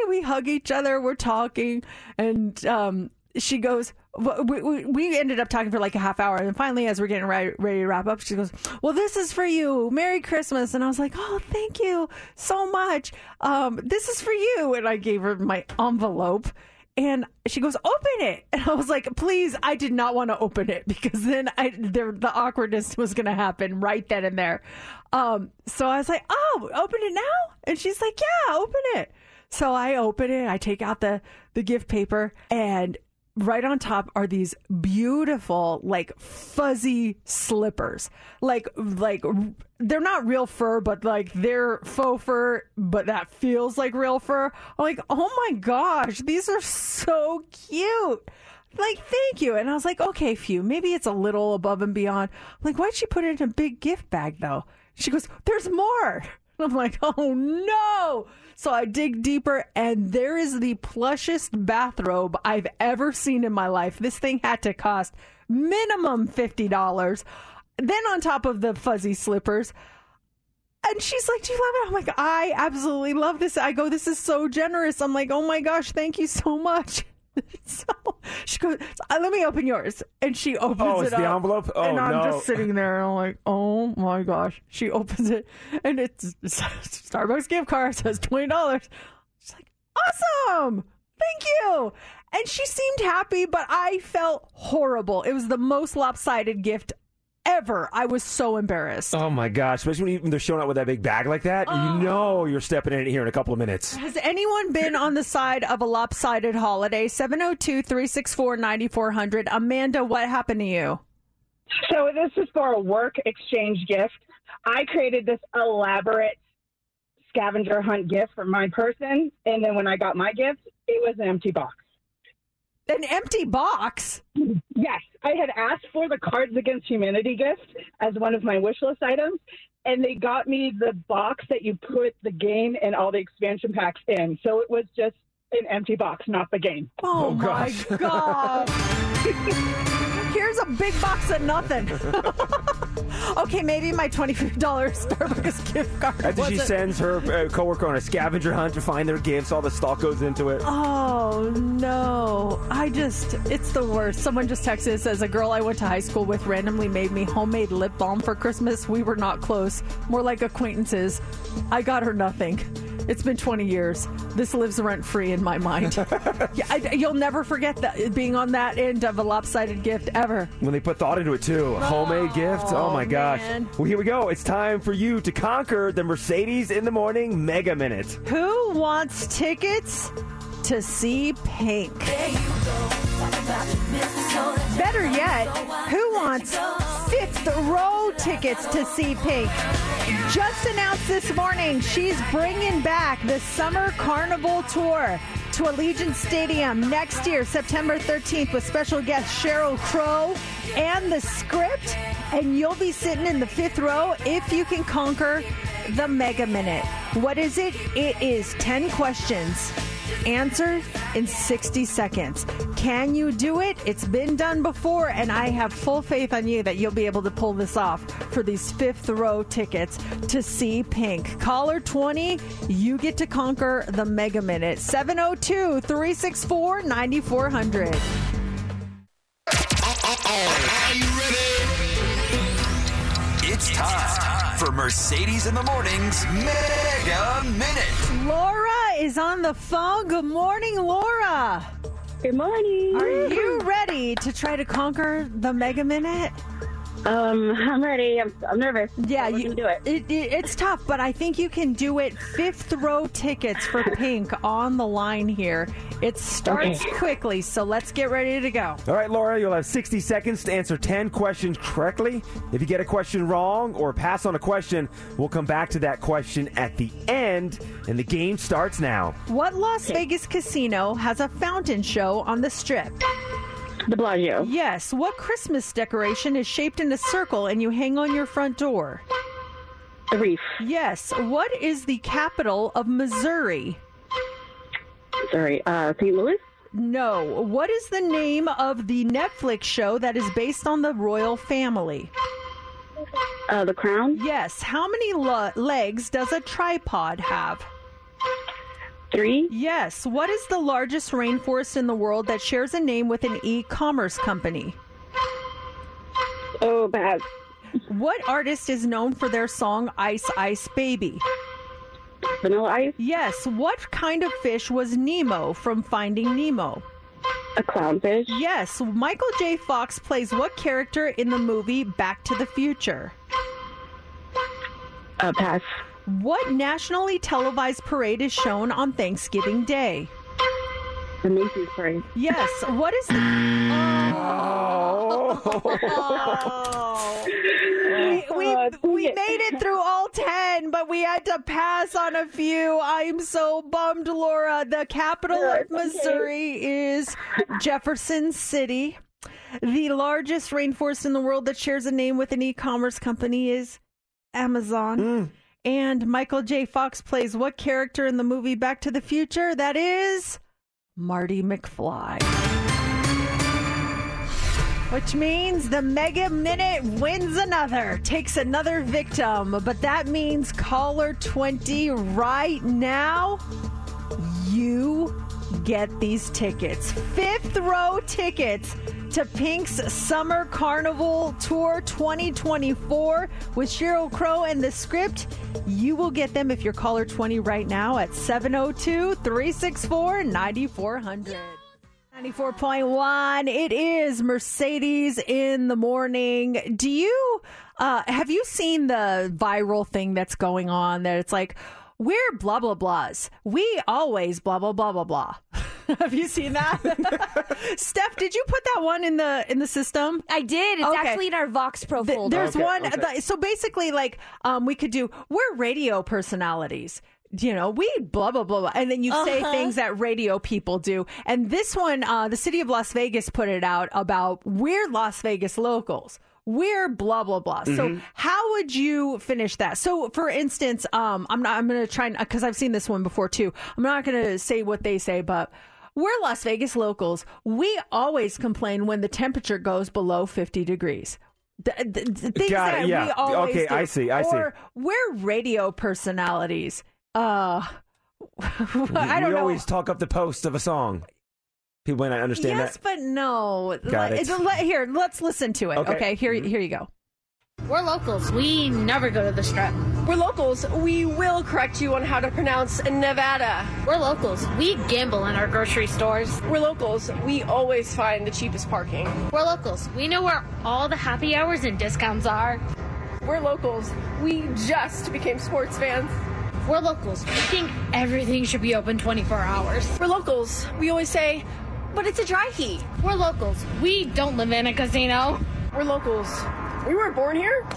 we hug each other, we're talking, and um, she goes. We, we, ended up talking for like a half hour, and finally, as we're getting ready, ready to wrap up, she goes, "Well, this is for you. Merry Christmas!" And I was like, "Oh, thank you so much. Um, this is for you." And I gave her my envelope, and she goes, "Open it." And I was like, "Please!" I did not want to open it because then I there, the awkwardness was going to happen right then and there. Um, so I was like, "Oh, open it now?" And she's like, "Yeah, open it." So I open it. I take out the the gift paper and right on top are these beautiful like fuzzy slippers. Like like they're not real fur but like they're faux fur but that feels like real fur. I'm like oh my gosh these are so cute. Like thank you. And i was like okay phew maybe it's a little above and beyond. I'm like why'd she put it in a big gift bag though? She goes there's more I'm like, oh no. So I dig deeper, and there is the plushest bathrobe I've ever seen in my life. This thing had to cost minimum $50. Then, on top of the fuzzy slippers, and she's like, Do you love it? I'm like, I absolutely love this. I go, This is so generous. I'm like, Oh my gosh, thank you so much. so she goes, "Uh, Let me open yours. And she opens Oh, it it's the up, envelope? Oh, and I'm no. just sitting there and I'm like, Oh my gosh. She opens it and it's Starbucks gift card says $20. She's like, Awesome. Thank you. And she seemed happy, but I felt horrible. It was the most lopsided gift ever. I was so embarrassed. Oh my gosh! Especially when, you, when they're showing up with that big bag like that, you know you're stepping in it here in a couple of minutes. Has anyone been on the side of a lopsided holiday? 702 364 9400. Amanda, what happened to you? So this is for a work exchange gift. I created this elaborate scavenger hunt gift for my person, and then when I got my gift, it was an empty box. An empty box? Yes, I had asked for the Cards Against Humanity gift as one of my wish list items, and they got me the box that you put the game and all the expansion packs in. So it was just an empty box, not the game. Oh, oh my God. Here's a big box of nothing. okay, maybe my $25 Starbucks gift card. After she wasn't- sends her uh, coworker on a scavenger hunt to find their gifts, all the stock goes into it. Oh no! I just, it's the worst. Someone just texted and says a girl I went to high school with randomly made me homemade lip balm for Christmas. We were not close, more like acquaintances. I got her nothing. It's been 20 years. This lives rent free in my mind. yeah, I, you'll never forget that being on that end of a lopsided gift ever. When they put thought into it too. A homemade oh, gift. Oh my gosh. man. Well, here we go. It's time for you to conquer the Mercedes in the Morning Mega Minute. Who wants tickets to see Pink? Better yet, who wants fifth row tickets to see Pink? Just announced this morning she's bringing back the Summer Carnival Tour to Allegiant Stadium next year, September 13th, with special guest Sheryl Crow and the script. And you'll be sitting in the fifth row if you can conquer the Mega Minute. What is it? It is 10 questions answered in 60 seconds. Can you do it? It's been done before, and I have full faith on you that you'll be able to pull this off for these fifth row tickets to see Pink. Caller 20, you get to conquer the Mega Minute. 702 364 9400. It's time for Mercedes in the Morning's Mega Minute. Laura is on the phone. Good morning, Laura. Good morning. Are you ready to try to conquer the Mega Minute? Um, I'm ready. I'm, I'm nervous. Yeah, you gonna do it. it, It's tough, but I think you can do it. Fifth row tickets for Pink on the line here. It starts Okay. quickly, so let's get ready to go. All right, Laura, you'll have 60 seconds to answer 10 questions correctly. If you get a question wrong or pass on a question, we'll come back to that question at the end, and the game starts now. What Las Vegas casino has a fountain show on the strip? The Bellagio. Yes. What Christmas decoration is shaped in a circle and you hang on your front door? The Reef. Yes. What is the capital of Missouri? Sorry, uh, St. Louis? No. What is the name of the Netflix show that is based on the royal family? Uh, the Crown? Yes. How many lo- legs does a tripod have? Three? Yes. What is the largest rainforest in the world that shares a name with an e commerce company? Oh, bad. What artist is known for their song Ice Ice Baby? Vanilla Ice? Yes. What kind of fish was Nemo from Finding Nemo? A clownfish? Yes. Michael J. Fox plays what character in the movie Back to the Future? Uh, pass. What nationally televised parade is shown on Thanksgiving Day? The Macy's Parade. Yes. What is the. Oh. Oh, we, we, we made it through all 10, but we had to pass on a few. I'm so bummed, Laura. The capital of Missouri is Jefferson City. The largest rainforest in the world that shares a name with an e commerce company is Amazon. Mm. And Michael J. Fox plays what character in the movie Back to the Future? That is Marty McFly. Which means the Mega Minute wins another, takes another victim. But that means caller 20 right now, you get these tickets. Fifth row tickets to Pink's Summer Carnival Tour 2024 with Sheryl Crow and the script. You will get them if you're caller 20 right now at 702 364 9400. 94.1. It is Mercedes in the morning. Do you uh have you seen the viral thing that's going on that it's like we're blah blah blahs. We always blah blah blah blah blah. have you seen that? Steph, did you put that one in the in the system? I did. It's actually in our Vox Pro Th- folder. There's Okay, one. okay. th- so basically, like, um, we could do. We're radio personalities. You know, we blah blah blah, blah. and then you say Uh-huh. things that radio people do. And this one, uh, the city of Las Vegas put it out about we're Las Vegas locals. We're blah blah blah. So Mm-hmm. Mhm. how would you finish that? So for instance, um, I'm not. I'm going to try because I've seen this one before too. I'm not going to say what they say, but. We're Las Vegas locals. We always complain when the temperature goes below 50 degrees. Th- th- th- things Got it, that yeah. we always Okay, do. I see, I see. or we're radio personalities. Uh, I we don't know. always talk up the post of a song. People may not understand yes, that. but no. Got Let- it. let- here, let's listen to it. Okay. Okay, here, mm-hmm. here you go. We're locals. We never go to the strip. We're locals. We will correct you on how to pronounce Nevada. We're locals. We gamble in our grocery stores. We're locals. We always find the cheapest parking. We're locals. We know where all the happy hours and discounts are. We're locals. We just became sports fans. We're locals. We think everything should be open 24 hours. We're locals. We always say, but it's a dry heat. We're locals. We don't live in a casino. We're locals. We weren't born here.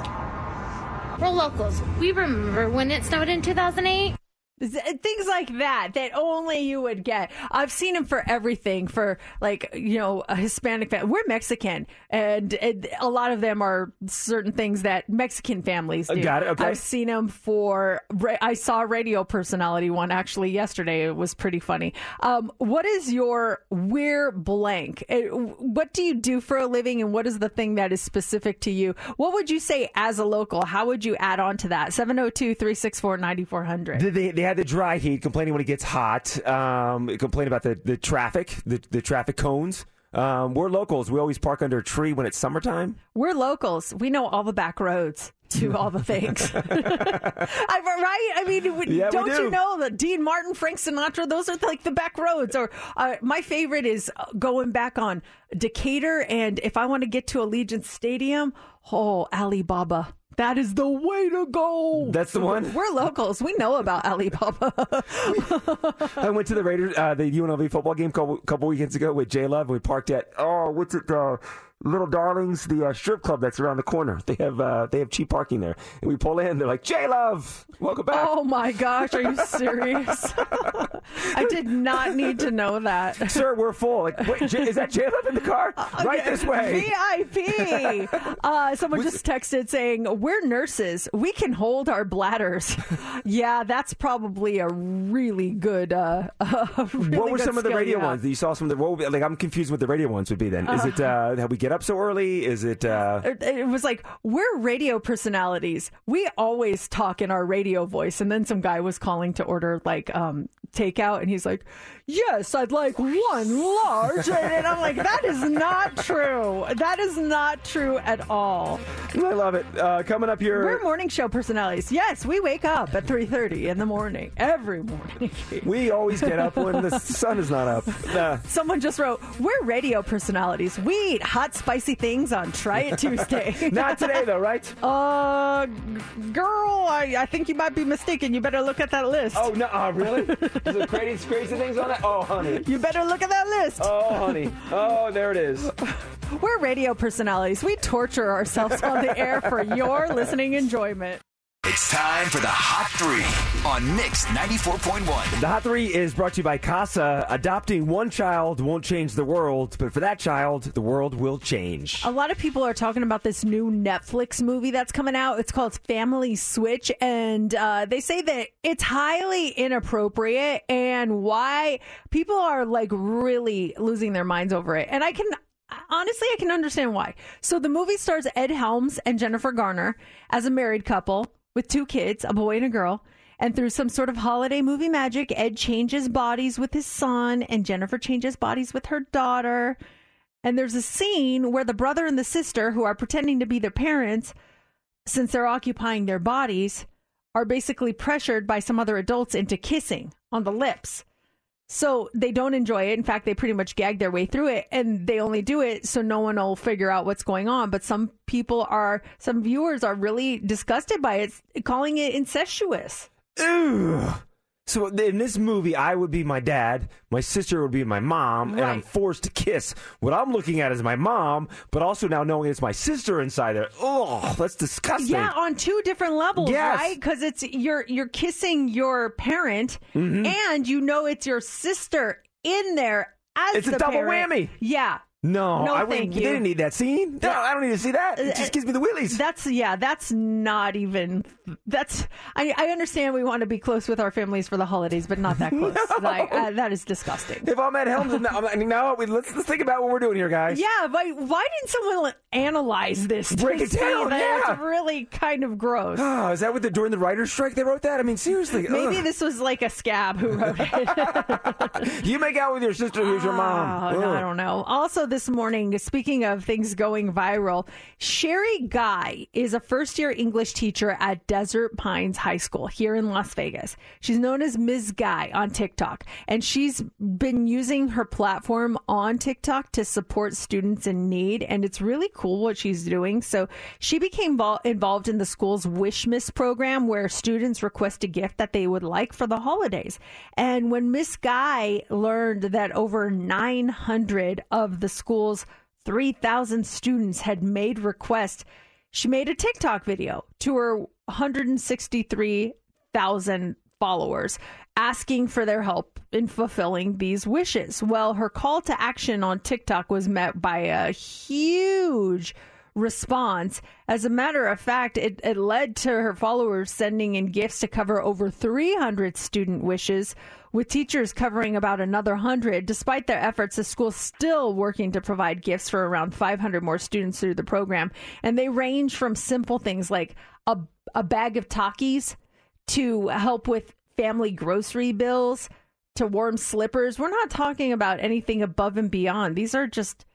We're locals. We remember when it snowed in 2008. Things like that that only you would get. I've seen him for everything. For like you know a Hispanic family. We're Mexican, and, and a lot of them are certain things that Mexican families Uh, do. got it, okay. I've seen him for. I saw a radio personality one actually yesterday. It was pretty funny. Um, what is your we're blank? What do you do for a living, and what is the thing that is specific to you? What would you say as a local? How would you add on to that? 702 364 9400. Had the dry heat, complaining when it gets hot. Um, complain about the, the traffic, the, the traffic cones. Um, we're locals. We always park under a tree when it's summertime. We're locals. We know all the back roads to all the things. I, right? I mean, w- Yeah, we don't do. you know that Dean Martin, Frank Sinatra, those are like the back roads. Or uh, my favorite is uh, going back on Decatur. And if I want to get to Allegiant Stadium, oh, Ali Baba. That is the way to go. That's the one? We're locals. We know about Ali Baba. I went to the Raiders, uh, the UNLV football game a couple, couple weekends ago with J Love. We parked at oh, what's it? Uh, Little Darlings, the uh, strip club that's around the corner. They have uh, they have cheap parking there, and we pull in. They're like, "J Love, welcome back." Oh my gosh, are you serious? I did not need to know that. Sir, we're full. Like, wait, J- is that J Love in the car? Right this way. VIP. Uh, someone just texted saying, We're nurses. We can hold our bladders. yeah, that's probably a really good. Uh, really what were good some of the radio ones that you saw? Some of the what like I'm confused what the radio ones would be. Then is it uh, how we get up so early? Is it uh, It it was like, We're radio personalities. We always talk in our radio voice. And then some guy was calling to order like um, takeout, and he's like, Yes, I'd like one large. And I'm like, That is not true. That is not true at all. I love it. Uh, coming up here, We're morning show personalities. Yes, we wake up at 3:30 in the morning every morning. we always get up when the sun is not up. Uh, Someone just wrote, "We're radio personalities. We eat hot, spicy things on Try It Tuesday." not today though, right? Uh, g- girl, I, I think you might be mistaken. You better look at that list. Oh no, uh, really? Is there crazy, crazy things on that? Oh, honey. You better look at that list. Oh, honey. Oh, there it is. We're radio personalities. We torture ourselves on the air for your listening enjoyment. It's time for the Hot Three on Mix 94.1. The Hot Three is brought to you by Casa. Adopting one child won't change the world, but for that child, the world will change. A lot of people are talking about this new Netflix movie that's coming out. It's called Family Switch, and uh, they say that it's highly inappropriate and why people are like really losing their minds over it. And I can honestly, I can understand why. So the movie stars Ed Helms and Jennifer Garner as a married couple with two kids, a boy and a girl. And through some sort of holiday movie magic, Ed changes bodies with his son, and Jennifer changes bodies with her daughter. And there's a scene where the brother and the sister, who are pretending to be their parents, since they're occupying their bodies, are basically pressured by some other adults into kissing on the lips. So they don't enjoy it. In fact, they pretty much gag their way through it and they only do it so no one will figure out what's going on. But some people are, some viewers are really disgusted by it, calling it incestuous. Ew. So in this movie, I would be my dad, my sister would be my mom, and I'm forced to kiss. What I'm looking at is my mom, but also now knowing it's my sister inside there. Oh, that's disgusting. Yeah, on two different levels, Yes. right? Because it's you're you're kissing your parent, Mhm. and you know it's your sister in there as It's a double parent. whammy. Yeah. No, No, I thank you. They didn't need that scene. No, I don't need to see that. It just gives me the willies. That's yeah. That's not even. That's I. I understand we want to be close with our families for the holidays, but not that close. Like, uh, that is disgusting. If I'm Ed Helms, now, now we, let's let's think about what we're doing here, guys. Yeah, but why didn't someone analyze this? Break it down, yeah. It's really kind of gross. Oh, is that what the during the writers' strike they wrote that? I mean, seriously. Maybe ugh. this was like a scab who wrote it. you make out with your sister, who's your mom. Oh, no, I don't know. Also, this morning, speaking of things going viral, Sherry Guy is a first year English teacher at Desert Pines High School here in Las Vegas. She's known as Ms. Guy on TikTok, and she's been using her platform on TikTok to support students in need. And it's really cool what she's doing. So she became vol- involved in the school's Wish Miss program where students request a gift that they would like for the holidays. And when Miss Guy learned that over 900 of the school's 3,000 students had made requests, she made a TikTok video to her 163,000 followers asking for their help in fulfilling these wishes. Well, her call to action on TikTok was met by a huge response. As a matter of fact, it, it led to her followers sending in gifts to cover over 300 student wishes, with teachers covering about another 100. Despite their efforts, the school's still working to provide gifts for around 500 more students through the program. And they range from simple things like a, a bag of Takis to help with family grocery bills to warm slippers. We're not talking about anything above and beyond. These are just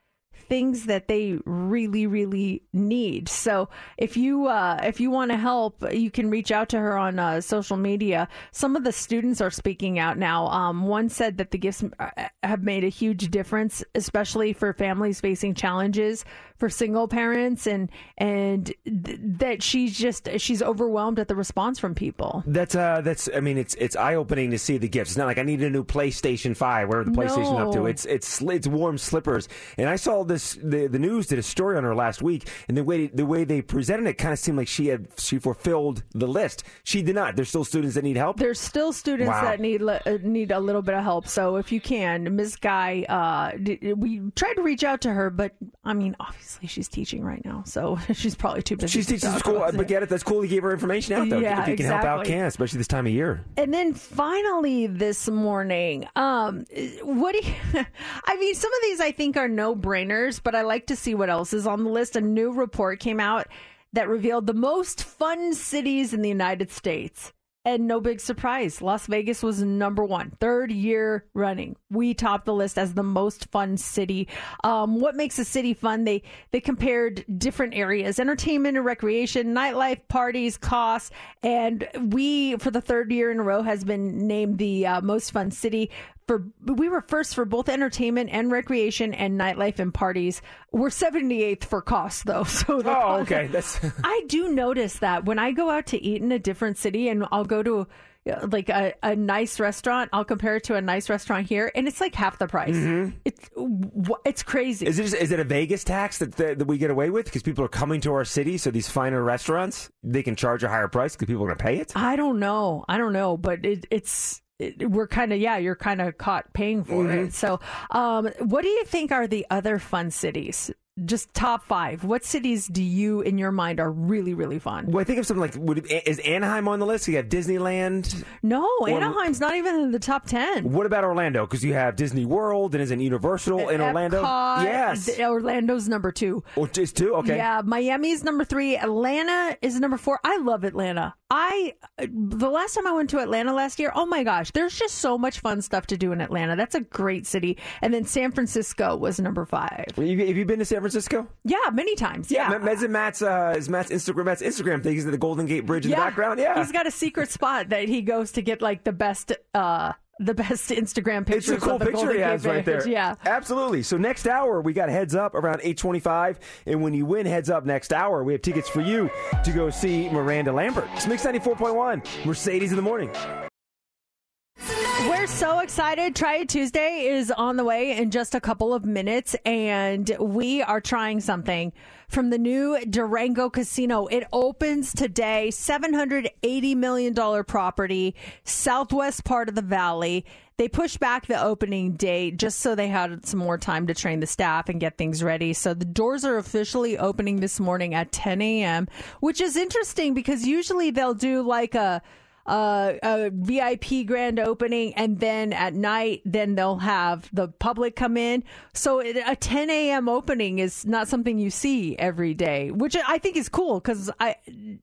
things that they really really need. So if you uh, if you want to help you can reach out to her on uh, social media. Some of the students are speaking out now. Um, one said that the gifts uh, have made a huge difference especially for families facing challenges for single parents and and th- that she's just she's overwhelmed at the response from people That's uh, that's. I mean, it's it's eye opening to see the gifts. It's not like I need a new PlayStation Five. Where the PlayStation up to? It's it's it's warm slippers. And I saw this. The the news did a story on her last week, and the way the way they presented it kind of seemed like she had she fulfilled the list. She did not. There's still students that need help. There's still students Wow. that need uh, need a little bit of help. So if you can, Ms. Guy, uh, we tried to reach out to her, but I mean, obviously she's teaching right now, so she's probably too busy. She's to teaching school, but get it. That's cool. You gave her information out though. Yeah, if you can help out, exactly. can especially this time of year. And then finally this morning, um, what do you, I mean, some of these I think are no brainers, but I like to see what else is on the list. A new report came out that revealed the most fun cities in the United States. And no big surprise, Las Vegas was number one, third year running. We topped the list as the most fun city. Um, what makes a city fun? They they compared different areas: entertainment and recreation, nightlife, parties, costs, and we, for the third year in a row, has been named the uh, most fun city. For we were first for both entertainment and recreation and nightlife and parties. We're 78th for cost though. So Oh, okay. That's I do notice that when I go out to eat in a different city and I'll go to uh, like a, a nice restaurant, I'll compare it to a nice restaurant here, and it's like half the price. It's wh- it's crazy. Is it just, is it a Vegas tax that, that that we get away with because people are coming to our city? So these finer restaurants they can charge a higher price because people are going to pay it. I don't know. I don't know, but it, it's we're kind of yeah, you're kind of caught paying for Mm-hmm. it. So, um, what do you think are the other fun cities? Just top five. What cities do you, in your mind, are really really fun? Well, I think of something like would is Anaheim on the list? You have Disneyland. No, Or- Anaheim's not even in the top ten. What about Orlando? Because you have Disney World and isn't Universal in Orlando? Yes. Orlando's number two. Or just two? Okay. Yeah, Miami's number three. Atlanta is number four. I love Atlanta. I the last time I went to Atlanta last year, oh my gosh, there's just so much fun stuff to do in Atlanta. That's a great city. And then San Francisco was number five. You, have you been to San Francisco? Yeah, many times. Yeah. Ma- Isn't Matt's, uh, is Matt's Instagram, Matt's Instagram thing He's is the Golden Gate Bridge in the background? Yeah. He's got a secret spot that he goes to get like the best uh the best Instagram pictures. It's a cool of the picture Golden he Gate has right there. Yeah. absolutely. So next hour we got heads up around eight twenty-five, and when you win heads up next hour, we have tickets for you to go see Miranda Lambert. It's Mix ninety four point one, Mercedes in the morning. We're so excited. Try It Tuesday is on the way in just a couple of minutes, and we are trying something from the new Durango Casino. It opens today, $780 million property, southwest part of the valley. They pushed back the opening date just so they had some more time to train the staff and get things ready. So the doors are officially opening this morning at 10 a.m., which is interesting because usually they'll do like a uh, a VIP grand opening, and then at night, then they'll have the public come in. So it, a 10 a.m. opening is not something you see every day, which I think is cool because I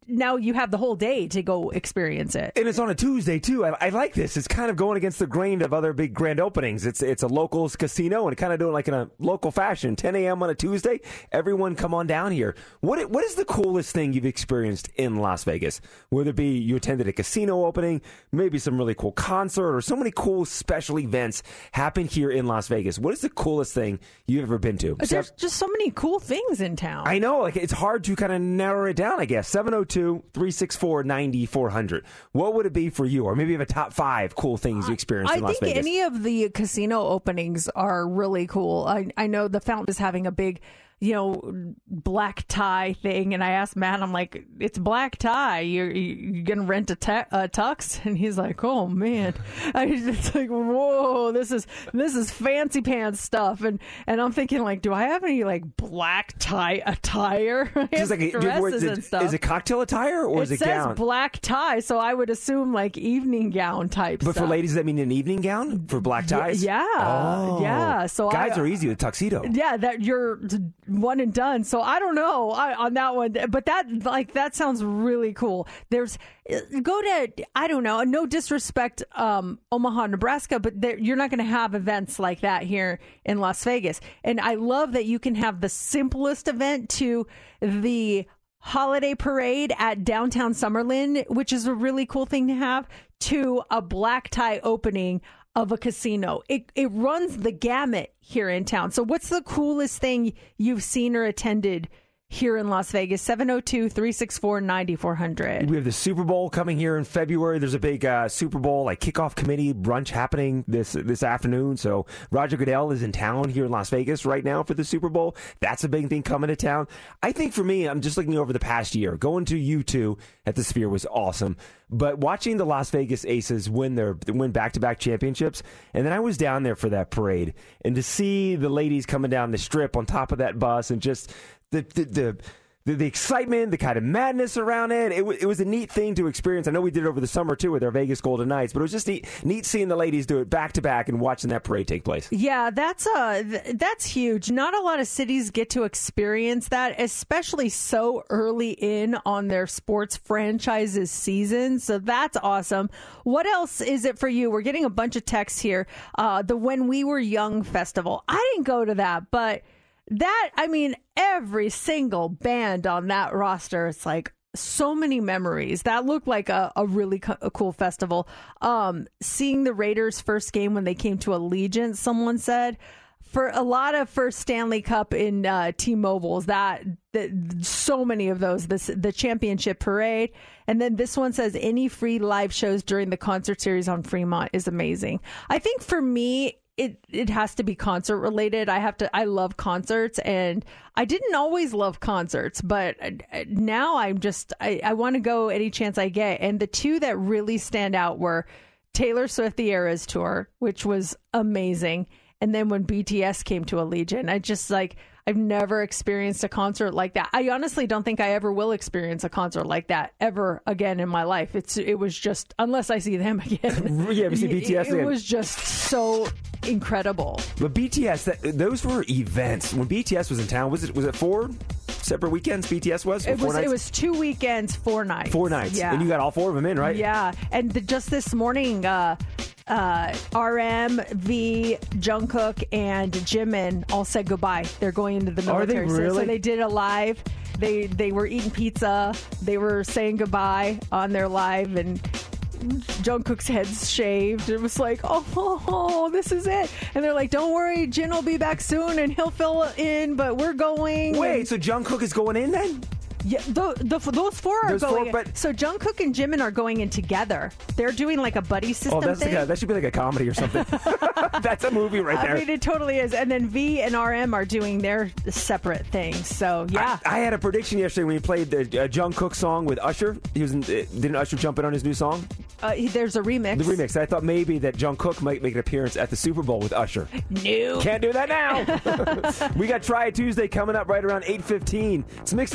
now you have the whole day to go experience it. And it's on a Tuesday too. I, I like this. It's kind of going against the grain of other big grand openings. It's it's a locals casino and kind of doing like in a local fashion. 10 a.m. on a Tuesday. Everyone come on down here. What what is the coolest thing you've experienced in Las Vegas? Whether it be you attended a casino opening, maybe some really cool concert, or so many cool special events happen here in Las Vegas. What is the coolest thing you've ever been to? There's just so many cool things in town. I know, like it's hard to kind of narrow it down, I guess. 702 364 9400. What would it be for you? Or maybe you have a top five cool things you experienced I in Las think Vegas. any of the casino openings are really cool. I I know the Fountain is having a big, you know, black tie thing, and I asked Matt, I'm like, it's black tie. You're you're gonna rent a, te- a tux? And he's like, oh man, I it's like, whoa, this is this is fancy pants stuff, and and I'm thinking like, do I have any like black tie attire? Just like a, do you have- dresses is, and it, stuff. is it cocktail attire or it is it says gown? black tie, so I would assume like evening gown type. but for ladies, does that mean an evening gown for black ties? yeah, Oh. yeah. So guys I- are easy with tuxedo. Yeah, that you're one and done. So I don't know on that one, but that like that sounds really cool. There's go to I don't know. No disrespect, um, Omaha, Nebraska, but there, you're not going to have events like that here in Las Vegas. And I love that you can have the simplest event to the holiday parade at downtown Summerlin, which is a really cool thing to have, to a black tie opening of a casino. It it runs the gamut here in town. So what's the coolest thing you've seen or attended here in Las Vegas? 702-364-9400. We have the Super Bowl coming here in February. There's a big uh, Super Bowl like kickoff committee brunch happening this this afternoon. So Roger Goodell is in town here in Las Vegas right now for the Super Bowl. That's a big thing coming to town. I think for me, I'm just looking over the past year. Going to U2 at the Sphere was awesome, but watching the Las Vegas Aces win their win back to back championships, and then I was down there for that parade, and to see the ladies coming down the strip on top of that bus, and just the the, the the, excitement, the kind of madness around it. It, w- it was a neat thing to experience. I know we did it over the summer too with our Vegas Golden Knights, but it was just neat, neat seeing the ladies do it back to back and watching that parade take place. Yeah, that's uh th- that's huge. Not a lot of cities get to experience that, especially so early in on their sports franchises season. So that's awesome. What else is it for you? We're getting a bunch of texts here. Uh the When We Were Young festival. I didn't go to that, but that I mean every single band on that roster it's like so many memories. That looked like a, a really co- a cool festival. Um seeing the raiders first game when they came to allegiant someone said for a lot of first stanley cup in uh, t-mobiles that, that so many of those this the championship parade. And then this one says any free live shows during the concert series on fremont is amazing. I think for me it it has to be concert related. I have to I love concerts and I didn't always love concerts, but now I'm just I, I want to go any chance I get. And the two that really stand out were Taylor Swift the Eras tour, which was amazing, and then when BTS came to Allegiant, I just like I've never experienced a concert like that. I honestly don't think I ever will experience a concert like that ever again in my life. It's it was just unless I see them again. Yeah, you see BTS it, again. was just so incredible. But BTS, that, those were events. When BTS was in town, was it was it four separate weekends? BTS was It was it was two weekends, four nights. four nights, Yeah. and you got all four of them in, right? Yeah, and the, just this morning, uh, uh, RM, V, Jungkook, and Jimin all said goodbye. They're going into the Are they military. So- So, they did a live. They they were eating pizza. They were saying goodbye on their live, and Jungkook's head's shaved. It was like, oh, oh, oh, this is it. And they're like, don't worry, Jin will be back soon and he'll fill in, but we're going. Wait, so Jungkook is going in then? Yeah, the, the, those four are Those four, going. in. but- so Jungkook and Jimin are going in together. They're doing like a buddy system Oh, that's thing. like a, that should be like a comedy or something. that's a movie right there. I mean, it totally is. And then V and RM are doing their separate things. So yeah, I had a prediction yesterday when he played the uh, Jungkook song with Usher. He was in, uh, didn't Usher jump in on his new song? uh, there's a remix. The remix. I thought maybe that Jungkook might make an appearance at the Super Bowl with Usher. No. Can't do that now. we got Try Tuesday coming up right around 8.15. It's Mix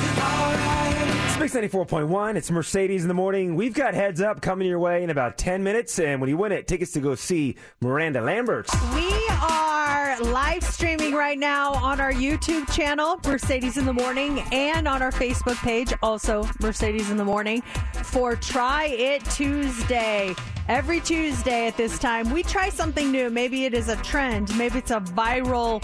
Mix 94.1. It's Mercedes in the morning. We've got heads up coming your way in about 10 minutes. And when you win it, tickets to go see Miranda Lambert. We are live streaming right now on our YouTube channel, Mercedes in the Morning, and on our Facebook page, also Mercedes in the Morning, for Try It Tuesday. Every Tuesday at this time, we try something new. Maybe it is a trend, maybe it's a viral.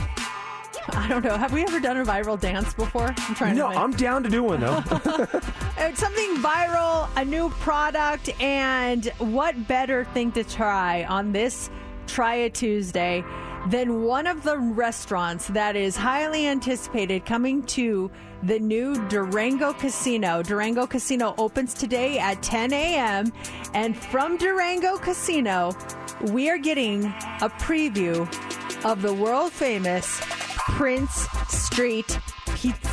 I don't know. Have we ever done a viral dance before? I'm trying No, to think. I'm down to do one, though. It's something viral, a new product, and what better thing to try on this Try It Tuesday than one of the restaurants that is highly anticipated coming to the new Durango Casino. Durango Casino opens today at 10 a.m. And from Durango Casino, we are getting a preview of the world famous Prince Street Pizza.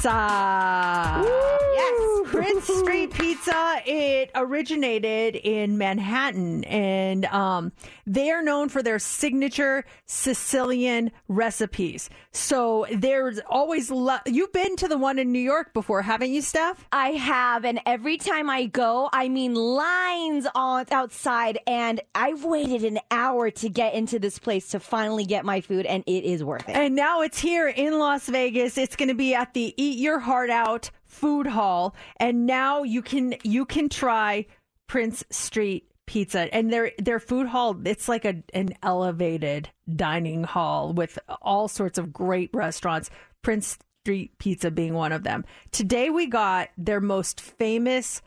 Yes, Prince Street Pizza. It originated in Manhattan, and um, they are known for their signature Sicilian recipes. So there's always lo- you've been to the one in New York before, haven't you, Steph? I have, and every time I go, I mean lines on outside, and I've waited an hour to get into this place to finally get my food, and it is worth it. And now it's here in Las Vegas. It's going to be at the Eat Your Heart Out Food Hall, and now you can you can try Prince Street Pizza. And their their food hall, it's like a an elevated dining hall with all sorts of great restaurants. Prince Street Pizza being one of them. Today we got their most famous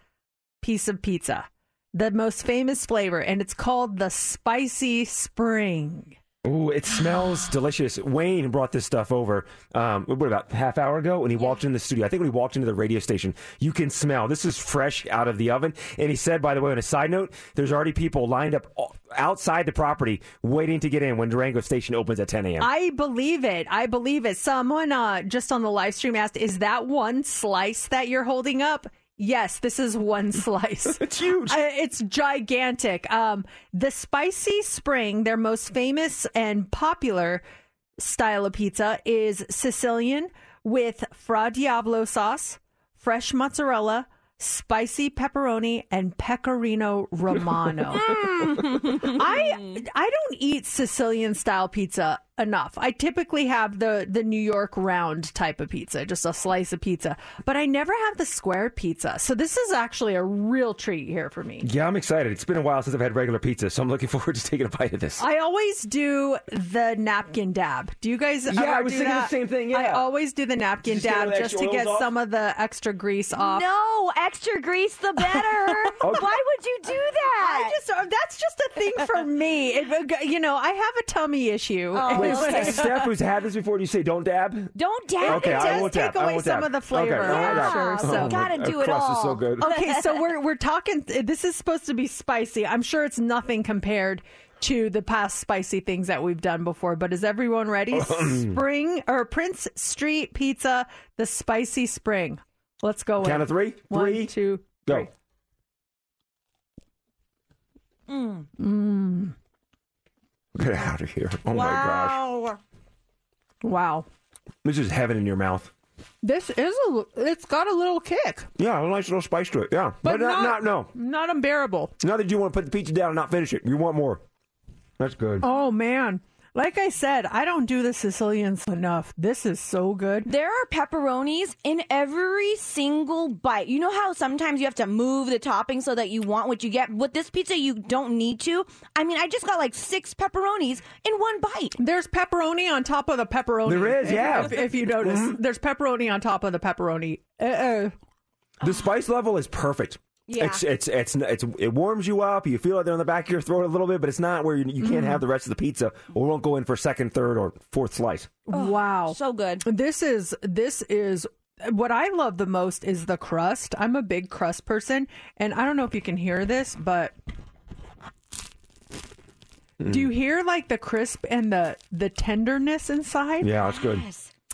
piece of pizza, the most famous flavor, and it's called the Spicy Spring. Ooh, it smells delicious. Wayne brought this stuff over, um, what, about half hour ago when he walked in the studio. I think when he walked into the radio station, you can smell this is fresh out of the oven. And he said, by the way, on a side note, there's already people lined up outside the property waiting to get in when Durango Station opens at 10 a.m. I believe it. I believe it. Someone uh, just on the live stream asked, "Is that one slice that you're holding up?" Yes, this is one slice. it's huge. It's gigantic. Um, the Spicy Spring, their most famous and popular style of pizza, is Sicilian with Fra Diavolo sauce, fresh mozzarella, spicy pepperoni, and pecorino romano. I I don't eat Sicilian style pizza enough. I typically have the the New York round type of pizza, just a slice of pizza, but I never have the square pizza. So this is actually a real treat here for me. Yeah, I'm excited. It's been a while since I've had regular pizza, so I'm looking forward to taking a bite of this. I always do the napkin dab. Do you guys? Yeah, ever I was do thinking the same thing, Yeah, I always do the napkin Just dab just to get off? some of the extra grease off. No, extra grease the better. Why would you do that? I just that's just a thing for me. It, you know, I have a tummy issue. Oh, Wait, okay. Steph, who's had this before, do you say don't dab? Don't dab. Okay, it I does won't take dab. I away won't some dab. of the flavor, Okay, I won't I'm dab. sure. Oh, So my- Gotta do it crust is so all. good. Okay, so we're we're talking. This is supposed to be spicy. I'm sure it's nothing compared to the past spicy things that we've done before. But is everyone ready? Spring or Prince Street Pizza, the spicy spring. Let's go. Count in. of three. One, Three, two, go. Mm. Mm. Get out of here. Oh my gosh. Wow. This is heaven in your mouth. This is a. It's got a little kick, Yeah, a nice little spice to it. Yeah. but, uh, not, not, no. not unbearable. Not that you want to put the pizza down and not finish it. You want more. That's good. Oh man. Like I said, I don't do the Sicilians enough. This is so good. There are pepperonis in every single bite. You know how sometimes you have to move the topping so that you want what you get? With this pizza, you don't need to. I mean, I just got like six pepperonis in one bite. There's pepperoni on top of the pepperoni. There is, yeah. If, if you notice, Mhm. there's pepperoni on top of the pepperoni. Uh-uh. The spice level is perfect. Yeah. It's, it's it's it's it warms you up. You feel it there on the back of your throat a little bit, but it's not where you, you can't Mhm. have the rest of the pizza, or won't go in for second, third, or fourth slice. wow. So good. This is this is what I love the most is the crust. I'm a big crust person, and I don't know if you can hear this, but do you hear like the crisp and the the tenderness inside? Yeah, it's good.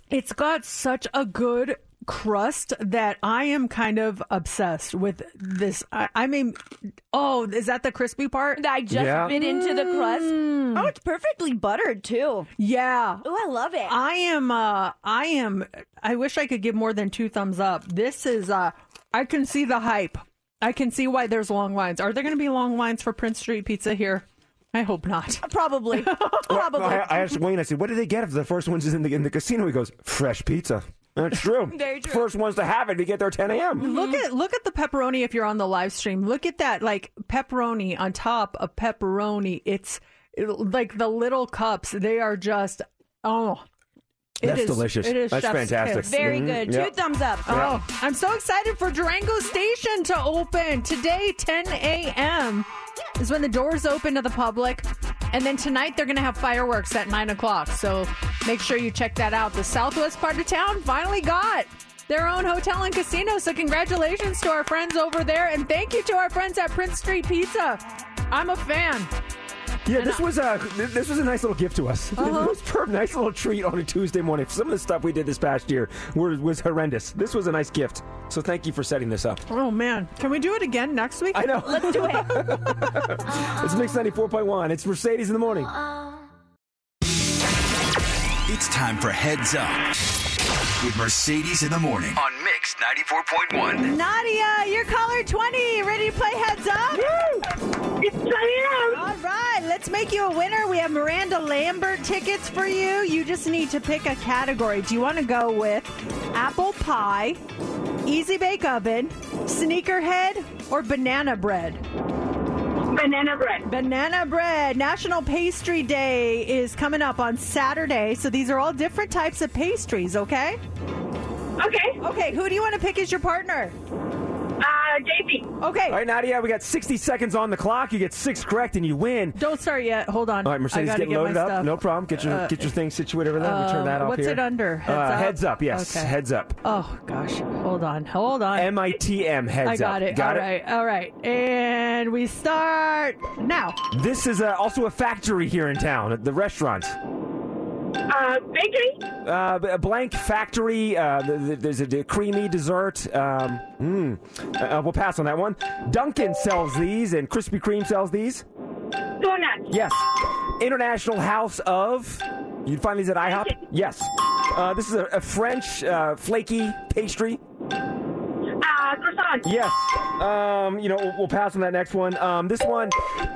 It's got such a good crust that I am kind of obsessed with this. I, I mean, oh, is that the crispy part? I just Yeah. bit into the crust. Oh, it's perfectly buttered too. Yeah. Oh, I love it. I am uh I am I wish I could give more than two thumbs up. This is uh I can see the hype. I can see why there's long lines. Are there going to be long lines for Prince Street Pizza here? I hope not. Probably. Probably. I, I asked Wayne. I said, "What did they get if the first one's in the in the casino?" He goes, "Fresh pizza." That's true. Very true. First ones to have it to get there 10 a.m. Look at look at the pepperoni if you're on the live stream. Look at that like pepperoni on top of pepperoni. It's it- like the little cups. They are just oh. it That's is- delicious. It is That's chef's fantastic. kiss. Very Mhm. good. Yeah. Two thumbs up. Oh, I'm so excited for Durango Station to open today, 10 a.m. is when the doors open to the public. And then tonight they're going to have fireworks at 9 o'clock. So make sure you check that out. The southwest part of town finally got their own hotel and casino. So congratulations to our friends over there. And thank you to our friends at Prince Street Pizza. I'm a fan. Yeah, this was a this was a nice little gift to us. Uh-huh. It was a nice little treat on a Tuesday morning. Some of the stuff we did this past year were, was horrendous. This was a nice gift. So thank you for setting this up. Oh, man. Can we do it again next week? I know. Let's do it. It's Mix 94.1. It's Mercedes in the morning. It's time for Heads Up with Mercedes in the morning on Mix 94.1. Nadia, you're caller 20. Ready to play heads up? Yes, I am. All right, let's make you a winner. We have Miranda Lambert tickets for you. You just need to pick a category. Do you want to go with apple pie, easy bake oven, sneakerhead, or banana bread? Banana bread. Banana bread. National Pastry Day is coming up on Saturday. So these are all different types of pastries, okay? Okay. Okay, who do you want to pick as your partner? Uh, JP. Okay. All right, Nadia, we got 60 seconds on the clock. You get six correct and you win. Don't start yet. Hold on. All right, Mercedes, I gotta get get loaded my up. stuff. No problem. Get your Uh, get your thing situated over there. Let me turn that uh, off what's here. it under? Heads uh, up? Heads up. Yes, Okay. heads up. Oh gosh. Hold on. Hold on. M I T M. Heads up. I got up. it. Got All right. All right. And we start now. This is uh, also a factory here in town. The restaurant. Uh, bakery. Uh, a blank factory. Uh, th- th- there's a d- creamy dessert. Um, mm. uh, we'll pass on that one. Dunkin' sells these, and Krispy Kreme sells these. Donuts. Yes. International House of. You'd find these at IHOP. Yes. Uh, this is a, a French uh, flaky pastry. Yes. Um, you know, we'll, we'll pass on that next one. Um, this one,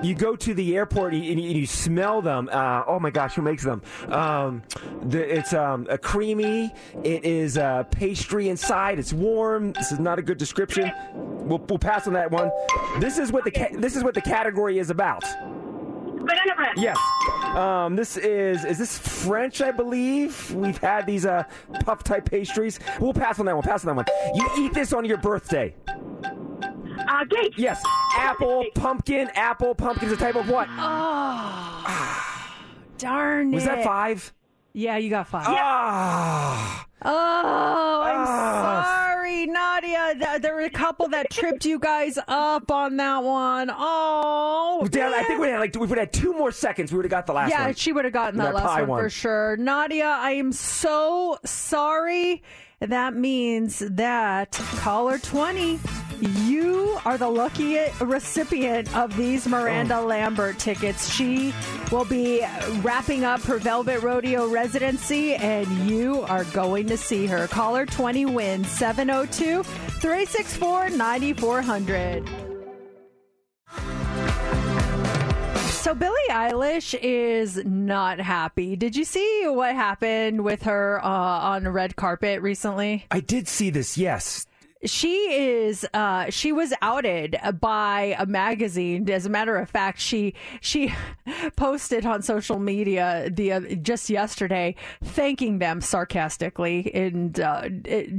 you go to the airport and you, and you smell them. Uh, oh my gosh, who makes them? Um, the, it's um, a creamy. It is uh, pastry inside. It's warm. This is not a good description. We'll, we'll pass on that one. This is what the ca- this is what the category is about. Banana bread. Yes. Um, this is is this French? I believe we've had these uh, puff type pastries. We'll pass on that one. Pass on that one. You eat this on your birthday. Uh, cake. Yes. Apple, pumpkin, apple, pumpkin is a type of what? Oh, darn Was that five? Yeah, you got five. Ah. Oh, I'm Ah. sorry, Nadia. There were a couple that tripped you guys up on that one. Oh, Damn, I think we had like we would have had two more seconds. We would have got the last yeah, one. Yeah, she would have gotten that, That last one, one. for sure. Nadia, I am so sorry. That means that caller 20, you are the lucky recipient of these Miranda Oh. Lambert tickets. She will be wrapping up her Velvet Rodeo residency, and you are going to see her. Caller 20 wins 702 364 9400. So Billie Eilish is not happy. Did you see what happened with her uh, on the red carpet recently? I did see this. Yes. She is uh she was outed by a magazine. As a matter of fact, she she posted on social media the uh, just yesterday thanking them sarcastically and uh,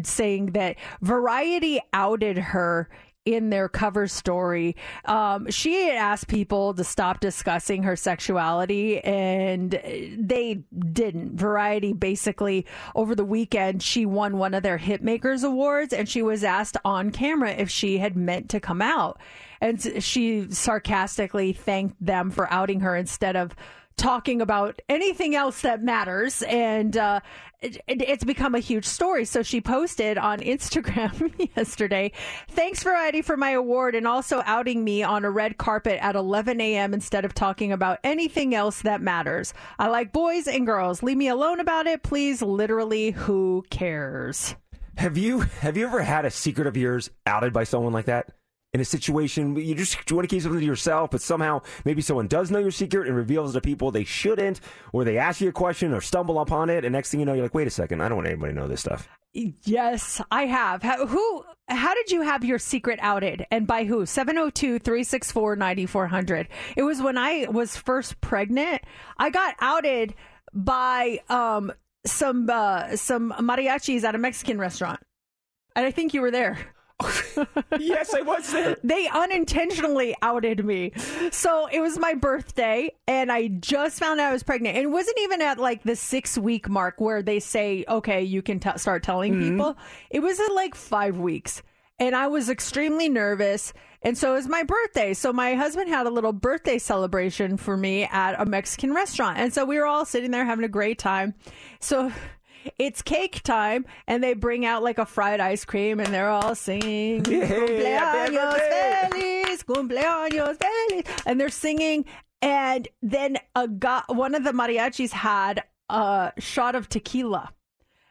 saying that Variety outed her in their cover story. Um, she asked people to stop discussing her sexuality, and they didn't. Variety basically, over the weekend, she won one of their Hitmakers Awards, and she was asked on camera if she had meant to come out. And she sarcastically thanked them for outing her instead of talking about anything else that matters. And uh, it, it- it's become a huge story. So she posted on instagram yesterday thanks variety for my award and also outing me on a red carpet at 11 a.m instead of talking about anything else that matters. I like boys and girls. Leave me alone about it. Please literally who cares? Have you have you ever had a secret of yours outed by someone like that? In a situation you just you want to keep something to yourself, but somehow maybe someone does know your secret and reveals it to people they shouldn't, or they ask you a question or stumble upon it, and next thing you know, you're like, wait a second, I don't want anybody to know this stuff. Yes, I have. How, who? How did you have your secret outed, and by who? 702-364-9400. It was when I was first pregnant. I got outed by um some uh, some mariachis at a Mexican restaurant, and I think you were there. yes, I was there. They unintentionally outed me. So it was my birthday, and I just found out I was pregnant. And it wasn't even at like the six week mark where they say, okay, you can t- start telling Mm-hmm. people. It was at like five weeks. And I was extremely nervous. And so it was my birthday. So my husband had a little birthday celebration for me at a Mexican restaurant. And so we were all sitting there having a great time. So it's cake time, and they bring out like a fried ice cream, and they're all singing "Cumpleaños feliz, cumpleaños feliz," and they're singing. And then a guy, one of the mariachis had a shot of tequila,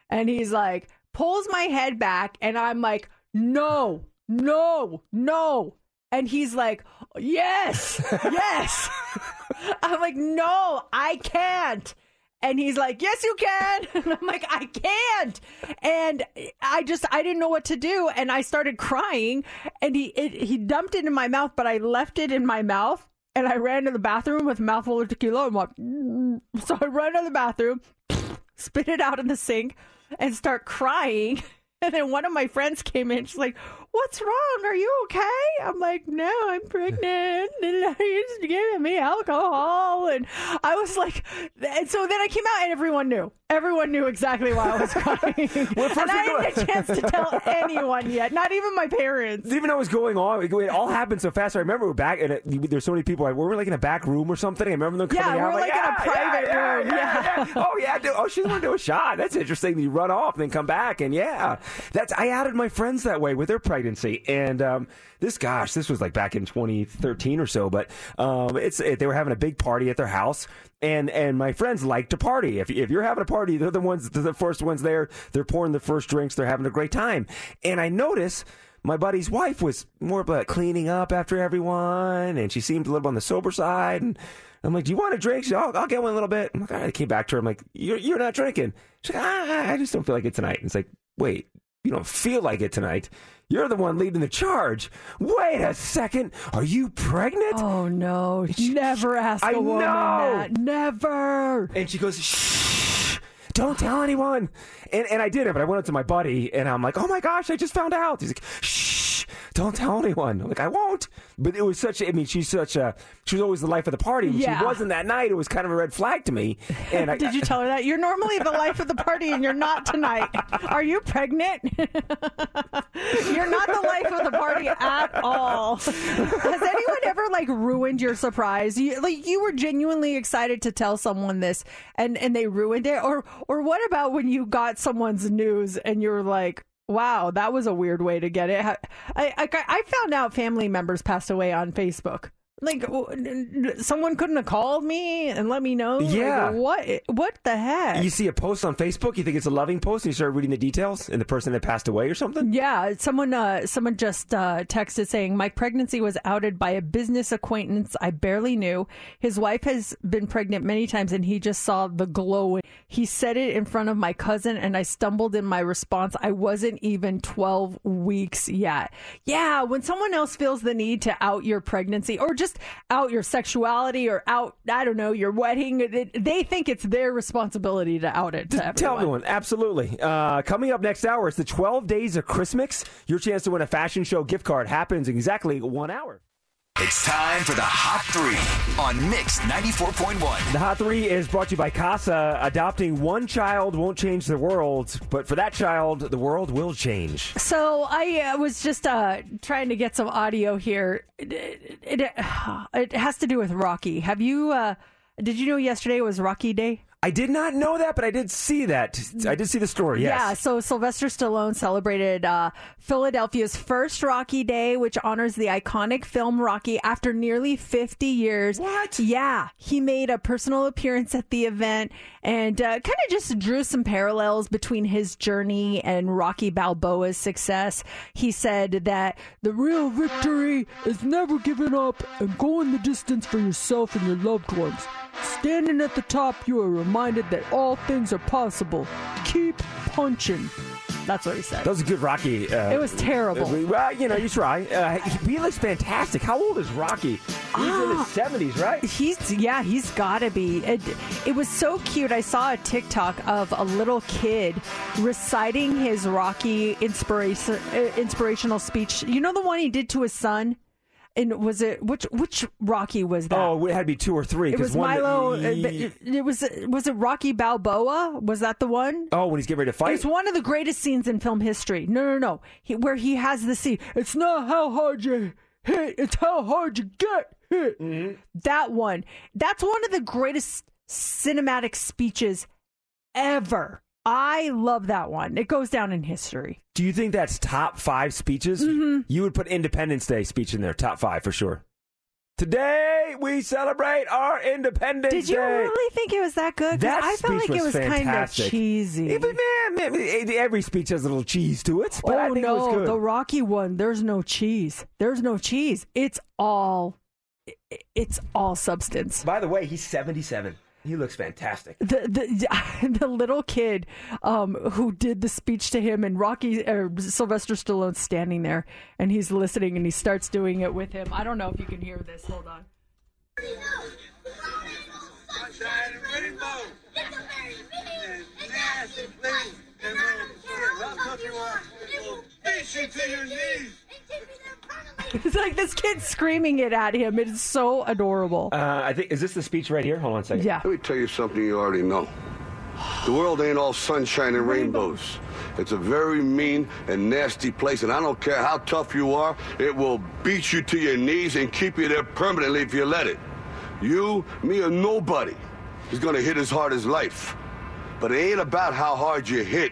and he's like pulls my head back, and I'm like, "No, no, no," and he's like, "Yes, yes." I'm like, "No, I can't." And he's like, "Yes, you can." And I'm like, "I can't." And I just I didn't know what to do, and I started crying. And he it, he dumped it in my mouth, but I left it in my mouth, and I ran to the bathroom with a mouthful of tequila. And went, so I run to the bathroom, spit it out in the sink, and start crying. And then one of my friends came in. She's like, "What's wrong? Are you okay?" I'm like, "No, I'm pregnant, and he's giving me alcohol." And I was like, and so then I came out, and everyone knew. Everyone knew exactly why I was crying, and I didn't get a chance to tell anyone yet, not even my parents. Even though it was going on, it, it all happened so fast. I remember we we're back, and there's so many people. Like, were we like in a back room or something? I remember them Yeah, coming out. we're like in a private yeah, room, Yeah, yeah. yeah. Oh yeah. Oh, she's going to do a shot. That's interesting. You run off, and then come back, and yeah, that's. I added my friends that way with their pregnancy, and um, this, gosh, this was like back in 2013 or so. But um, it's it, they were having a big party at their house. And and my friends like to party. If if you're having a party, they're the ones, they're the first ones there. They're pouring the first drinks. They're having a great time. And I notice my buddy's wife was more of like cleaning up after everyone, and she seemed a little on the sober side. And I'm like, "Do you want a drink?" She's like, "I'll, I'll get one a little bit." I'm like. I came back to her. I'm like, "You're you're not drinking?" She's like, ah, "I just don't feel like it tonight." And it's like, wait, you don't feel like it tonight. You're the one leading the charge. Wait a second. Are you pregnant? Oh no! Never ask a I woman know. that. Never. And she goes, shh, don't tell anyone. And, and I did it, but I went up to my buddy and I'm like, oh my gosh, I just found out. He's like, shh, don't tell anyone. I'm like, I won't. But it was such, a, I mean, she's such a, she was always the life of the party. Yeah. She wasn't that night. It was kind of a red flag to me. And I, Did you tell her that you're normally the life of the party and you're not tonight? Are you pregnant? you're not the life of the party at all. Has anyone ever like ruined your surprise? You, like you were genuinely excited to tell someone this and and they ruined it, or or what about when you got someone's news and you're like. Wow, that was a weird way to get it. I, I I found out family members passed away on Facebook. Like w- n- n- someone couldn't have called me and let me know. Like, Yeah. what? What the heck? you see a post on Facebook, you think it's a loving post, and you start reading the details, and the person had passed away or something? Yeah, someone uh, someone just uh, texted saying my pregnancy was outed by a business acquaintance I barely knew. His wife has been pregnant many times, and he just saw the glow. He said it in front of my cousin, and I stumbled in my response. I wasn't even twelve weeks yet. Yeah, when someone else feels the need to out your pregnancy or just out your sexuality or out I don't know your wedding, they think it's their responsibility to out it to everyone. Tell everyone, absolutely. Uh, coming up next hour, it's the 12 Days of Christmas. Your chance to win a fashion show gift card happens in exactly one hour. It's time for the Hot Three on Mix 94.1. The Hot Three is brought to you by Casa. Adopting one child won't change the world, but for that child, the world will change. So I uh, was just uh, trying to get some audio here. It, it, it, it has to do with Rocky. Have you? Uh, did you know yesterday was Rocky Day? I did not know that, but I did see that. I did see the story. Yes. Yeah, so Sylvester Stallone celebrated uh, Philadelphia's first Rocky Day, which honors the iconic film Rocky after nearly 50 years. What? Yeah, he made a personal appearance at the event and uh, kind of just drew some parallels between his journey and Rocky Balboa's success. He said that the real victory is never giving up and going the distance for yourself and your loved ones. Standing at the top, you are reminded that all things are possible. Keep punching. That's what he said. That was a good Rocky. Uh, It was terrible. uh, Well, you know, you try. Uh, he, he looks fantastic. How old is Rocky? He's in his seventies, right? He's yeah, he's got to be. It, it was so cute. I saw a TikTok of a little kid reciting his Rocky inspiration uh, inspirational speech. You know the one he did to his son. And was it which which Rocky was that? Oh, it had to be two or three. it was one that- Milo. uh, it, it was was it Rocky Balboa? Was that the one? Oh, when he's getting ready to fight. It's one of the greatest scenes in film history. No, no, no. He, where he has the scene. It's not how hard you hit, it's how hard you get hit. Mm-hmm. That one. That's one of the greatest cinematic speeches ever. I love that one. It goes down in history. Do you think that's top five speeches? Mm-hmm. You would put Independence Day speech in there, top five for sure. Today we celebrate our Independence Day. Did you really think it was that good? That I felt like it was was kind of cheesy. Yeah, but man, man, every speech has a little cheese to it. But I oh think no, it was good. the Rocky one. There's no cheese. There's no cheese. It's all. It's all substance. By the way, he's seventy-seven. He looks fantastic. The the the little kid um, who did the speech to him and Rocky or Sylvester Stallone standing there and he's listening and he starts doing it with him. I don't know if you can hear this. Hold on. Sunshine and rainbow. And nasty place. And when rock country rock, it will beat you to your knees. It's like this kid screaming it at him. It's so adorable. Uh, I think is this the speech right here? Hold on a second. Yeah. Let me tell you something you already know. The world ain't all sunshine and rainbows. It's a very mean and nasty place, and I don't care how tough you are, it will beat you to your knees and keep you there permanently if you let it. You, me, or nobody is gonna hit as hard as life. But it ain't about how hard you hit.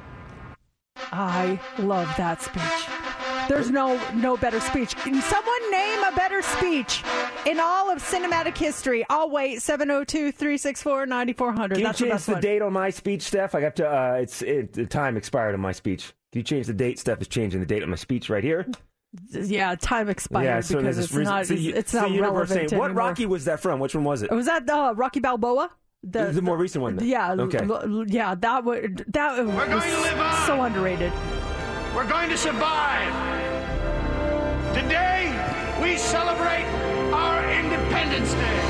I love that speech. There's no no better speech. Can someone name a better speech in all of cinematic history? I'll wait. 702-364-9400. Can you That's the change best the one. date on my speech, Steph? I got to. Uh, it's it, the time expired on my speech. Can you change the date? Steph is changing the date on my speech right here. Yeah, time expired yeah, so because it's reason- not so you- it's so not you relevant saying, What anymore. Rocky was that from? Which one was it? Was that uh, Rocky Balboa? The, more recent one. then. Yeah, Okay. l- l- yeah, that would that was going to live on. so underrated. We're going to survive. Today, we celebrate our Independence Day.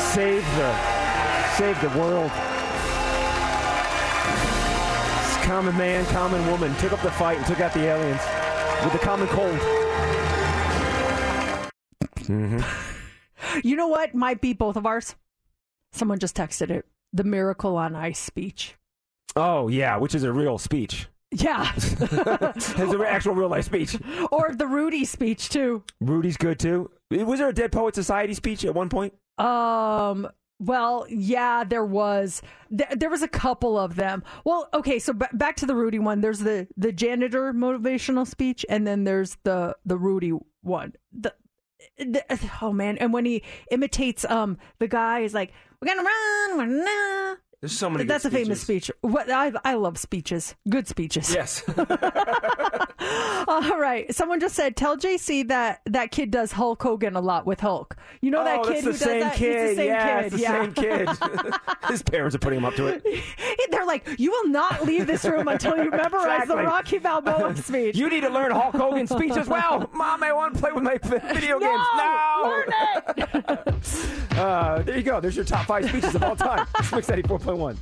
Save the, save the world. This common man, common woman took up the fight and took out the aliens with the common cold. hmm You know what might be both of ours? Someone just texted it. The Miracle on Ice speech. Oh yeah, which is a real speech. Yeah. it's an actual real life speech. or the Rudy speech too. Rudy's good too. Was there a Dead Poet Society speech at one point? Um. Well, yeah, there was. There, there was a couple of them. Well, okay, so b- back to the Rudy one. There's the the janitor motivational speech, and then there's the the Rudy one. The, the oh man, and when he imitates um the guy, he's like, "We're gonna run, we're not." There's so many. That's a good famous speech. What I I love speeches. Good speeches. Yes. All right. Someone just said, "Tell JC that that kid does Hulk Hogan a lot with Hulk." You know that oh, kid who does that? kid. It's the same yeah, kid. it's the yeah. same kid. His parents are putting him up to it. They're like, "You will not leave this room until you memorize Exactly. the Rocky Balboa speech." You need to learn Hulk Hogan's speech as well. Mom, I want to play with my video No, games. No, learn it. Uh, there you go. There's your top five speeches of all time. Mix 94.1.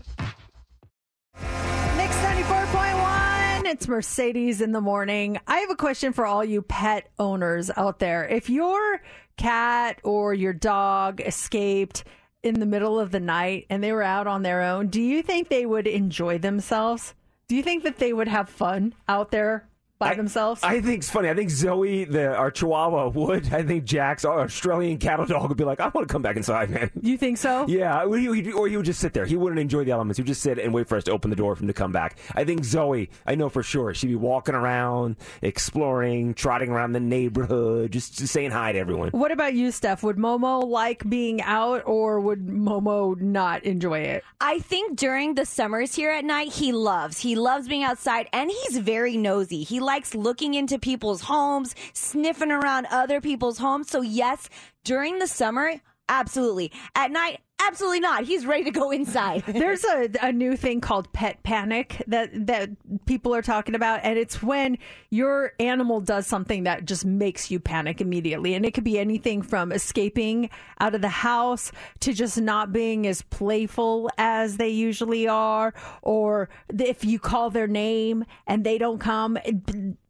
Mix 94.1. It's Mercedes in the morning. I have a question for all you pet owners out there. If your cat or your dog escaped in the middle of the night and they were out on their own, do you think they would enjoy themselves? Do you think that they would have fun out there by themselves? I think it's funny. I think Zoe, the our Chihuahua, would. I think Jax our Australian cattle dog would be like, I want to come back inside, man. You think so? Yeah, or he, would- or he would just sit there. He wouldn't enjoy the elements. He would just sit and wait for us to open the door for him to come back. I think Zoe, I know for sure, she'd be walking around, exploring, trotting around the neighborhood, just, just saying hi to everyone. What about you, Steph? Would Momo like being out or would Momo not enjoy it? I think during the summers here at night, he loves. He loves being outside and he's very nosy. He likes looking into people's homes, sniffing around other people's homes. So, yes, during the summer, absolutely. At night, absolutely not. He's ready to go inside. There's a, a new thing called pet panic that that people are talking about, and it's when your animal does something that just makes you panic immediately, and it could be anything from escaping out of the house to just not being as playful as they usually are, or if you call their name and they don't come,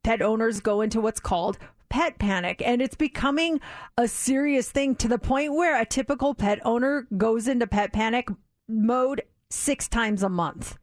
pet owners go into what's called pet panic and it's becoming a serious thing to the point where a typical pet owner goes into pet panic mode six times a month.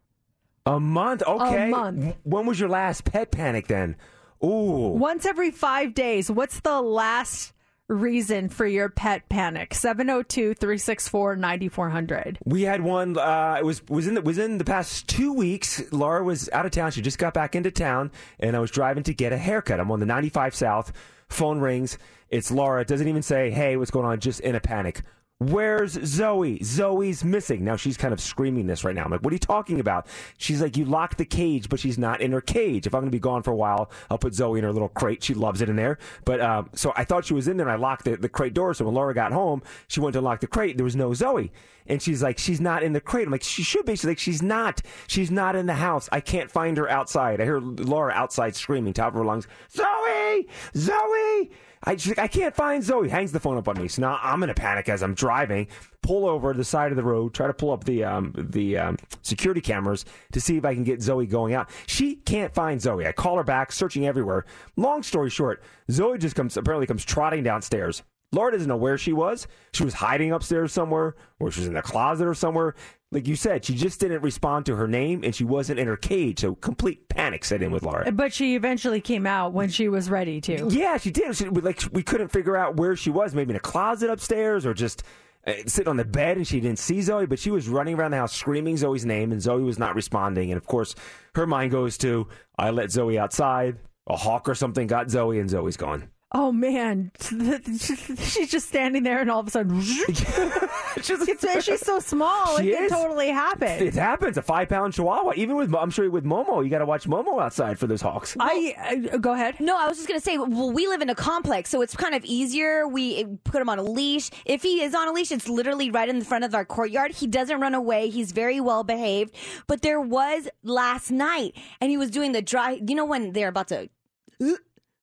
A month? Okay. A month. When was your last pet panic then? Ooh. Once every five days. What's the last reason for your pet panic? 702 364 9400. We had one. Uh, it was was in the was in the past two weeks. Laura was out of town. She just got back into town, and I was driving to get a haircut. I'm on the 95 South. Phone rings. It's Laura. It doesn't even say, "Hey, what's going on?" Just in a panic. Where's Zoe? Zoe's missing. Now she's kind of screaming this right now. I'm like, what are you talking about? She's like, you locked the cage, but she's not in her cage. If I'm going to be gone for a while, I'll put Zoe in her little crate. She loves it in there. But um, so I thought she was in there. and I locked the, the crate door. So when Laura got home, she went to unlock the crate. There was no Zoe. And she's like, she's not in the crate. I'm like, she should be. She's like, she's not. She's not in the house. I can't find her outside. I hear Laura outside screaming, top of her lungs, Zoe! Zoe! I, she's like, I can't find Zoe. Hangs the phone up on me. So now I'm in a panic as I'm driving. Pull over the side of the road. Try to pull up the um, the um, security cameras to see if I can get Zoe going out. She can't find Zoe. I call her back, searching everywhere. Long story short, Zoe just comes apparently comes trotting downstairs. Laura doesn't know where she was. She was hiding upstairs somewhere, or she was in the closet or somewhere. Like you said, she just didn't respond to her name, and she wasn't in her cage. So complete panic set in with Laura. But she eventually came out when she was ready to. Yeah, she did. She, we- like we couldn't figure out where she was. Maybe in a closet upstairs, or just uh, sitting on the bed, and she didn't see Zoe. But she was running around the house screaming Zoe's name, and Zoe was not responding. And of course, her mind goes to, "I let Zoe outside. A hawk or something got Zoe, and Zoe's gone." Oh man, she's just standing there, and all of a sudden, she's, she's so small, She it can totally happen. It happens. A five pound chihuahua. Even with, I'm sure with Momo, you got to watch Momo outside for those hawks. I uh, go ahead. No, I was just gonna say. Well, we live in a complex, so it's kind of easier. We uh, put him on a leash. If he is on a leash, it's literally right in the front of our courtyard. He doesn't run away. He's very well behaved. But there was last night, and he was doing the dry. You know when they're about to.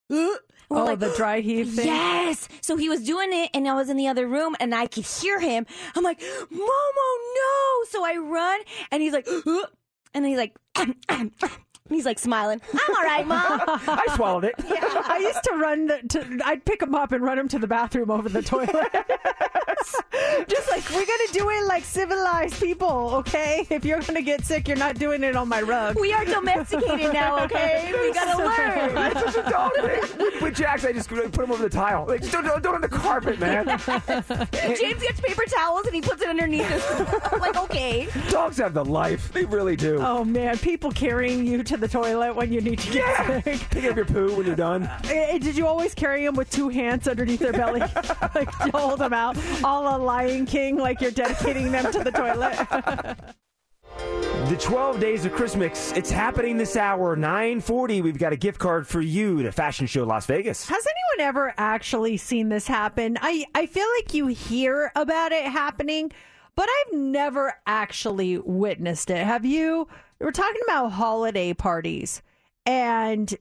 We're Oh, like, the dry heave thing? Yes. So he was doing it, and I was in the other room, and I could hear him. I'm like, Momo, no! So I run, and he's like, and he's like, he's like smiling. I'm all right, mom. I swallowed it. I used to run the, to, I'd pick him up and run him to the bathroom over the toilet. Just like we're gonna do it like civilized people, okay? If you're gonna get sick, you're not doing it on my rug. We are domesticated now, okay? We gotta learn. It's just a dog thing. With, with Jax, I just put him over the tile. Like, just don't, don't, don't on the carpet, man. James gets paper towels and he puts it underneath his. Like, okay. Dogs have the life. They really do. Oh man, people carrying you to the toilet when you need to get Yeah. sick. Pick up your poo when you're done. Eh, Did you always carry them with two hands underneath their belly, like to hold them out, all a Lion King, like you're dedicating them to the toilet? The 12 Days of Christmas. It's happening this hour, 940. We've got a gift card for you to Fashion Show Las Vegas. Has anyone ever actually seen this happen? I, I feel like you hear about it happening, but I've never actually witnessed it. Have you? We're talking about holiday parties and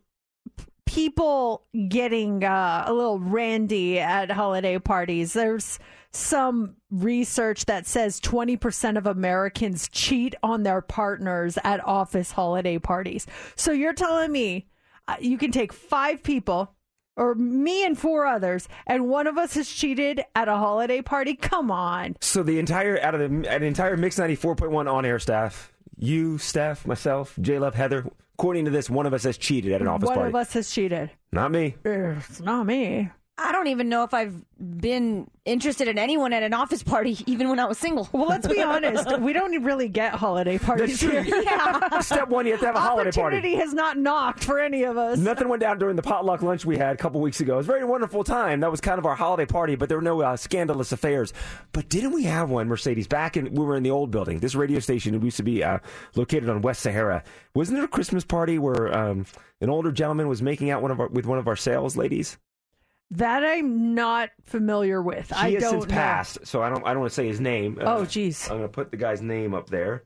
people getting uh, a little randy at holiday parties. There's some research that says 20% of Americans cheat on their partners at office holiday parties. So you're telling me uh, you can take five people or me and four others and one of us has cheated at a holiday party? Come on. So the entire out of the, an entire Mix 94.1 on air staff, you, Steph, myself, J Love, Heather, according to this, one of us has cheated at an office one party. of us has cheated. Not me. It's not me. I don't even know if I've been interested in anyone at an office party, even when I was single. Well, let's be honest. We don't really get holiday parties here. Yeah. Step one, you have to have a holiday party. Opportunity has not knocked for any of us. Nothing went down during the potluck lunch we had a couple weeks ago. It was a very wonderful time. That was kind of our holiday party, but there were no uh, scandalous affairs. But didn't we have one, Mercedes? Back in we were in the old building. This radio station used to be uh, located on West Sahara. Wasn't there a Christmas party where um, an older gentleman was making out one of our, with one of our sales ladies? That I'm not familiar with. He I has don't since know. passed, so I don't. I don't want to say his name. Oh, Uh, jeez. I'm going to put the guy's name up there.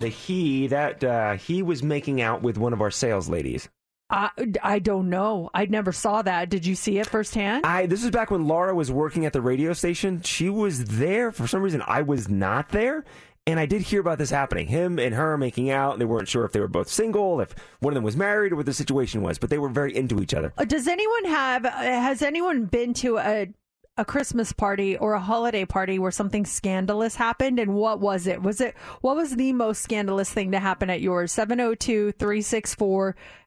The he that uh, he was making out with one of our sales ladies. I, I don't know. I never saw that. Did you see it firsthand? I this is back when Laura was working at the radio station. She was there for some reason. I was not there, and I did hear about this happening. Him and her making out. They weren't sure if they were both single, if one of them was married, or what the situation was. But they were very into each other. Uh, Does anyone have? uh, Has anyone been to a a Christmas party or a holiday party where something scandalous happened? And what was it? Was it what was the most scandalous thing to happen at yours?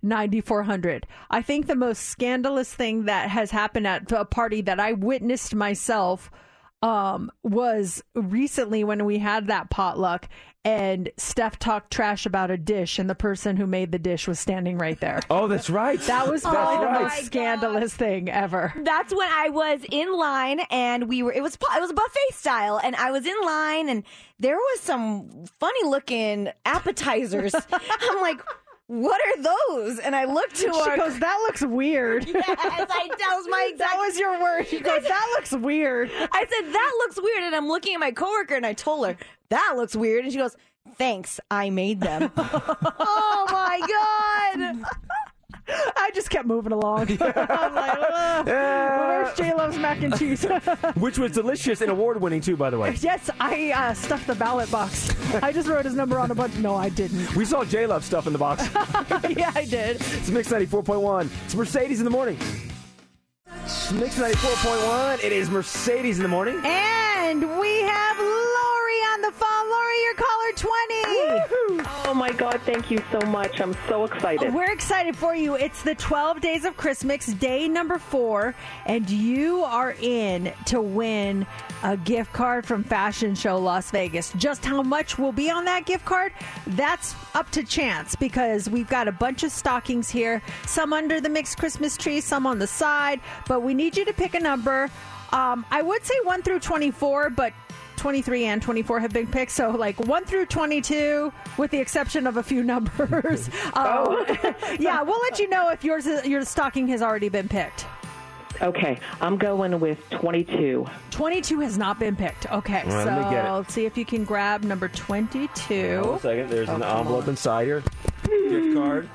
702-364-9400. I think the most scandalous thing that has happened at a party that I witnessed myself um was recently when we had that potluck and Steph talked trash about a dish and the person who made the dish was standing right there. Oh, that's right. That was That's probably the most scandalous thing ever. That's when I was in line and we were it was it was a buffet style and I was in line and there was some funny looking appetizers. I'm like, what are those? And I looked to her. She goes, that looks weird. Yes, I, that was my exact. That was your word. She goes, that looks weird. I said that looks weird, and I'm looking at my coworker, and I told her that looks weird, and she goes, "Thanks, I made them." oh my god! I just kept moving along. I'm like, "Ugh, where's J Love's mac and cheese? Which was delicious and award winning too, by the way. yes, I uh, stuffed the ballot box. I just wrote his number on a bunch. No, I didn't. We saw J Love stuff in the box. yeah, I did. It's Mix 94.1. It's Mercedes in the morning. It's Mix 94.1. It is Mercedes in the morning. And we have on the phone. Lori, you're caller 20. Oh my God, thank you so much. I'm so excited. We're excited for you. It's the 12 Days of Christmas, day number four, and you are in to win a gift card from Fashion Show Las Vegas. Just how much will be on that gift card? That's up to chance because we've got a bunch of stockings here, some under the mixed Christmas tree, some on the side, but we need you to pick a number. Um, I would say 1 through 24, but 23 and 24 have been picked. So, like 1 through 22, with the exception of a few numbers. Um, yeah, we'll let you know if yours is, your stocking has already been picked. Okay, I'm going with 22. 22 has not been picked. Okay, All right, so let let's see if you can grab number 22. Hold on a second. There's an Oh, come envelope on. inside here. Gift card.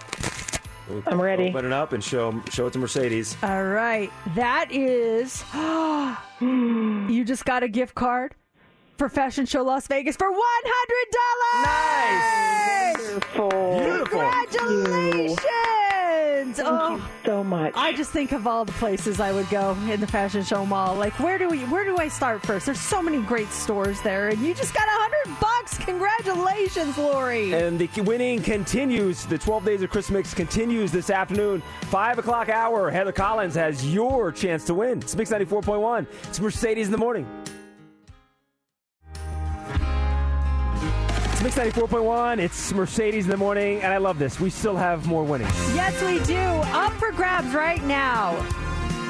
I'm ready. Open it up and show show it to Mercedes. All right, that is. you just got a gift card for Fashion Show Las Vegas for $100. Nice! Beautiful. Beautiful. Congratulations! Thank oh, you so much. I just think of all the places I would go in the Fashion Show Mall. Like, where do we? Where do I start first? There's so many great stores there, and you just got a hundred bucks. Congratulations, Lori! And the winning continues. The 12 Days of Christmas continues this afternoon. 5 o'clock hour. Heather Collins has your chance to win. It's Mix 94.1. It's Mercedes in the morning. It's Mix 94.1. It's Mercedes in the morning. And I love this. We still have more winnings. Yes, we do. Up for grabs right now.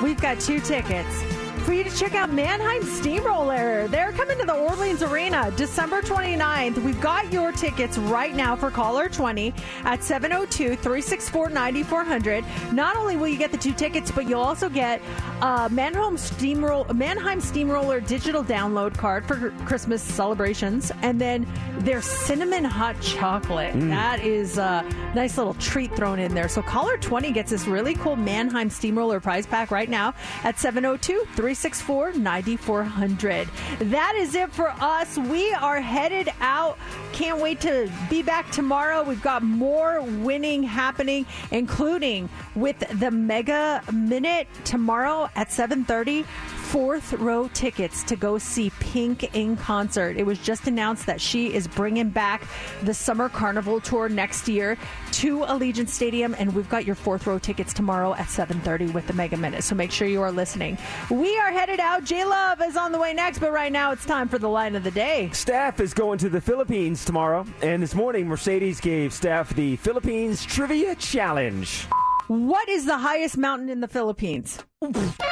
We've got two tickets for you to check out Mannheim Steamroller. They're coming to the Orleans Arena December 29th. We've got your tickets right now for caller 20 at 702 364 9400. Not only will you get the two tickets, but you'll also get a Mannheim Steamroller, Mannheim Steamroller digital download card for Christmas celebrations, and then their cinnamon hot chocolate. Mm. That is a nice little treat thrown in there. So caller 20 gets this really cool Mannheim Steamroller prize pack right now at 702 364 9400. That is it for us. We are headed out. Can't wait to be back tomorrow. We've got more winning happening, including with the Mega Minute tomorrow at 730 fourth row tickets to go see Pink in concert. It was just announced that she is bringing back the Summer Carnival tour next year to Allegiant Stadium, and we've got your fourth row tickets tomorrow at 7:30 with the Mega Minute. So make sure you are listening. We are headed out. J Love is on the way next, but right now it's time for the line of the day. Staff is going to the Philippines tomorrow. And this morning, Mercedes gave staff the Philippines Trivia Challenge. What is the highest mountain in the Philippines?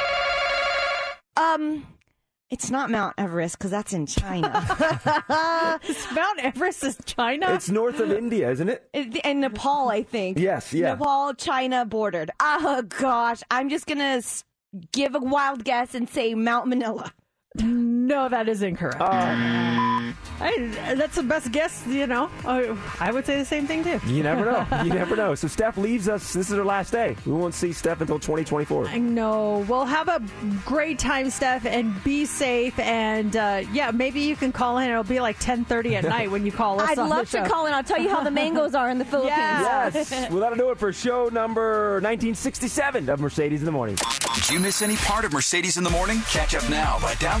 Um, it's not Mount Everest because that's in China. Mount Everest is China. It's north of India, isn't it? and Nepal, I think. Yes, yeah. Nepal, China bordered. Oh gosh, I'm just gonna give a wild guess and say Mount Manila. No, that is incorrect. Um, I, that's the best guess, you know. I, I would say the same thing too. You never know. You never know. So Steph leaves us. This is her last day. We won't see Steph until 2024. I know. Well, have a great time, Steph, and be safe. And uh, yeah, maybe you can call in. It'll be like 10:30 at night when you call us. I'd on love the to call in. I'll tell you how the mangoes are in the Philippines. Yes. well, that'll do it for show number 1967 of Mercedes in the Morning. Did you miss any part of Mercedes in the Morning? Catch up now by downloading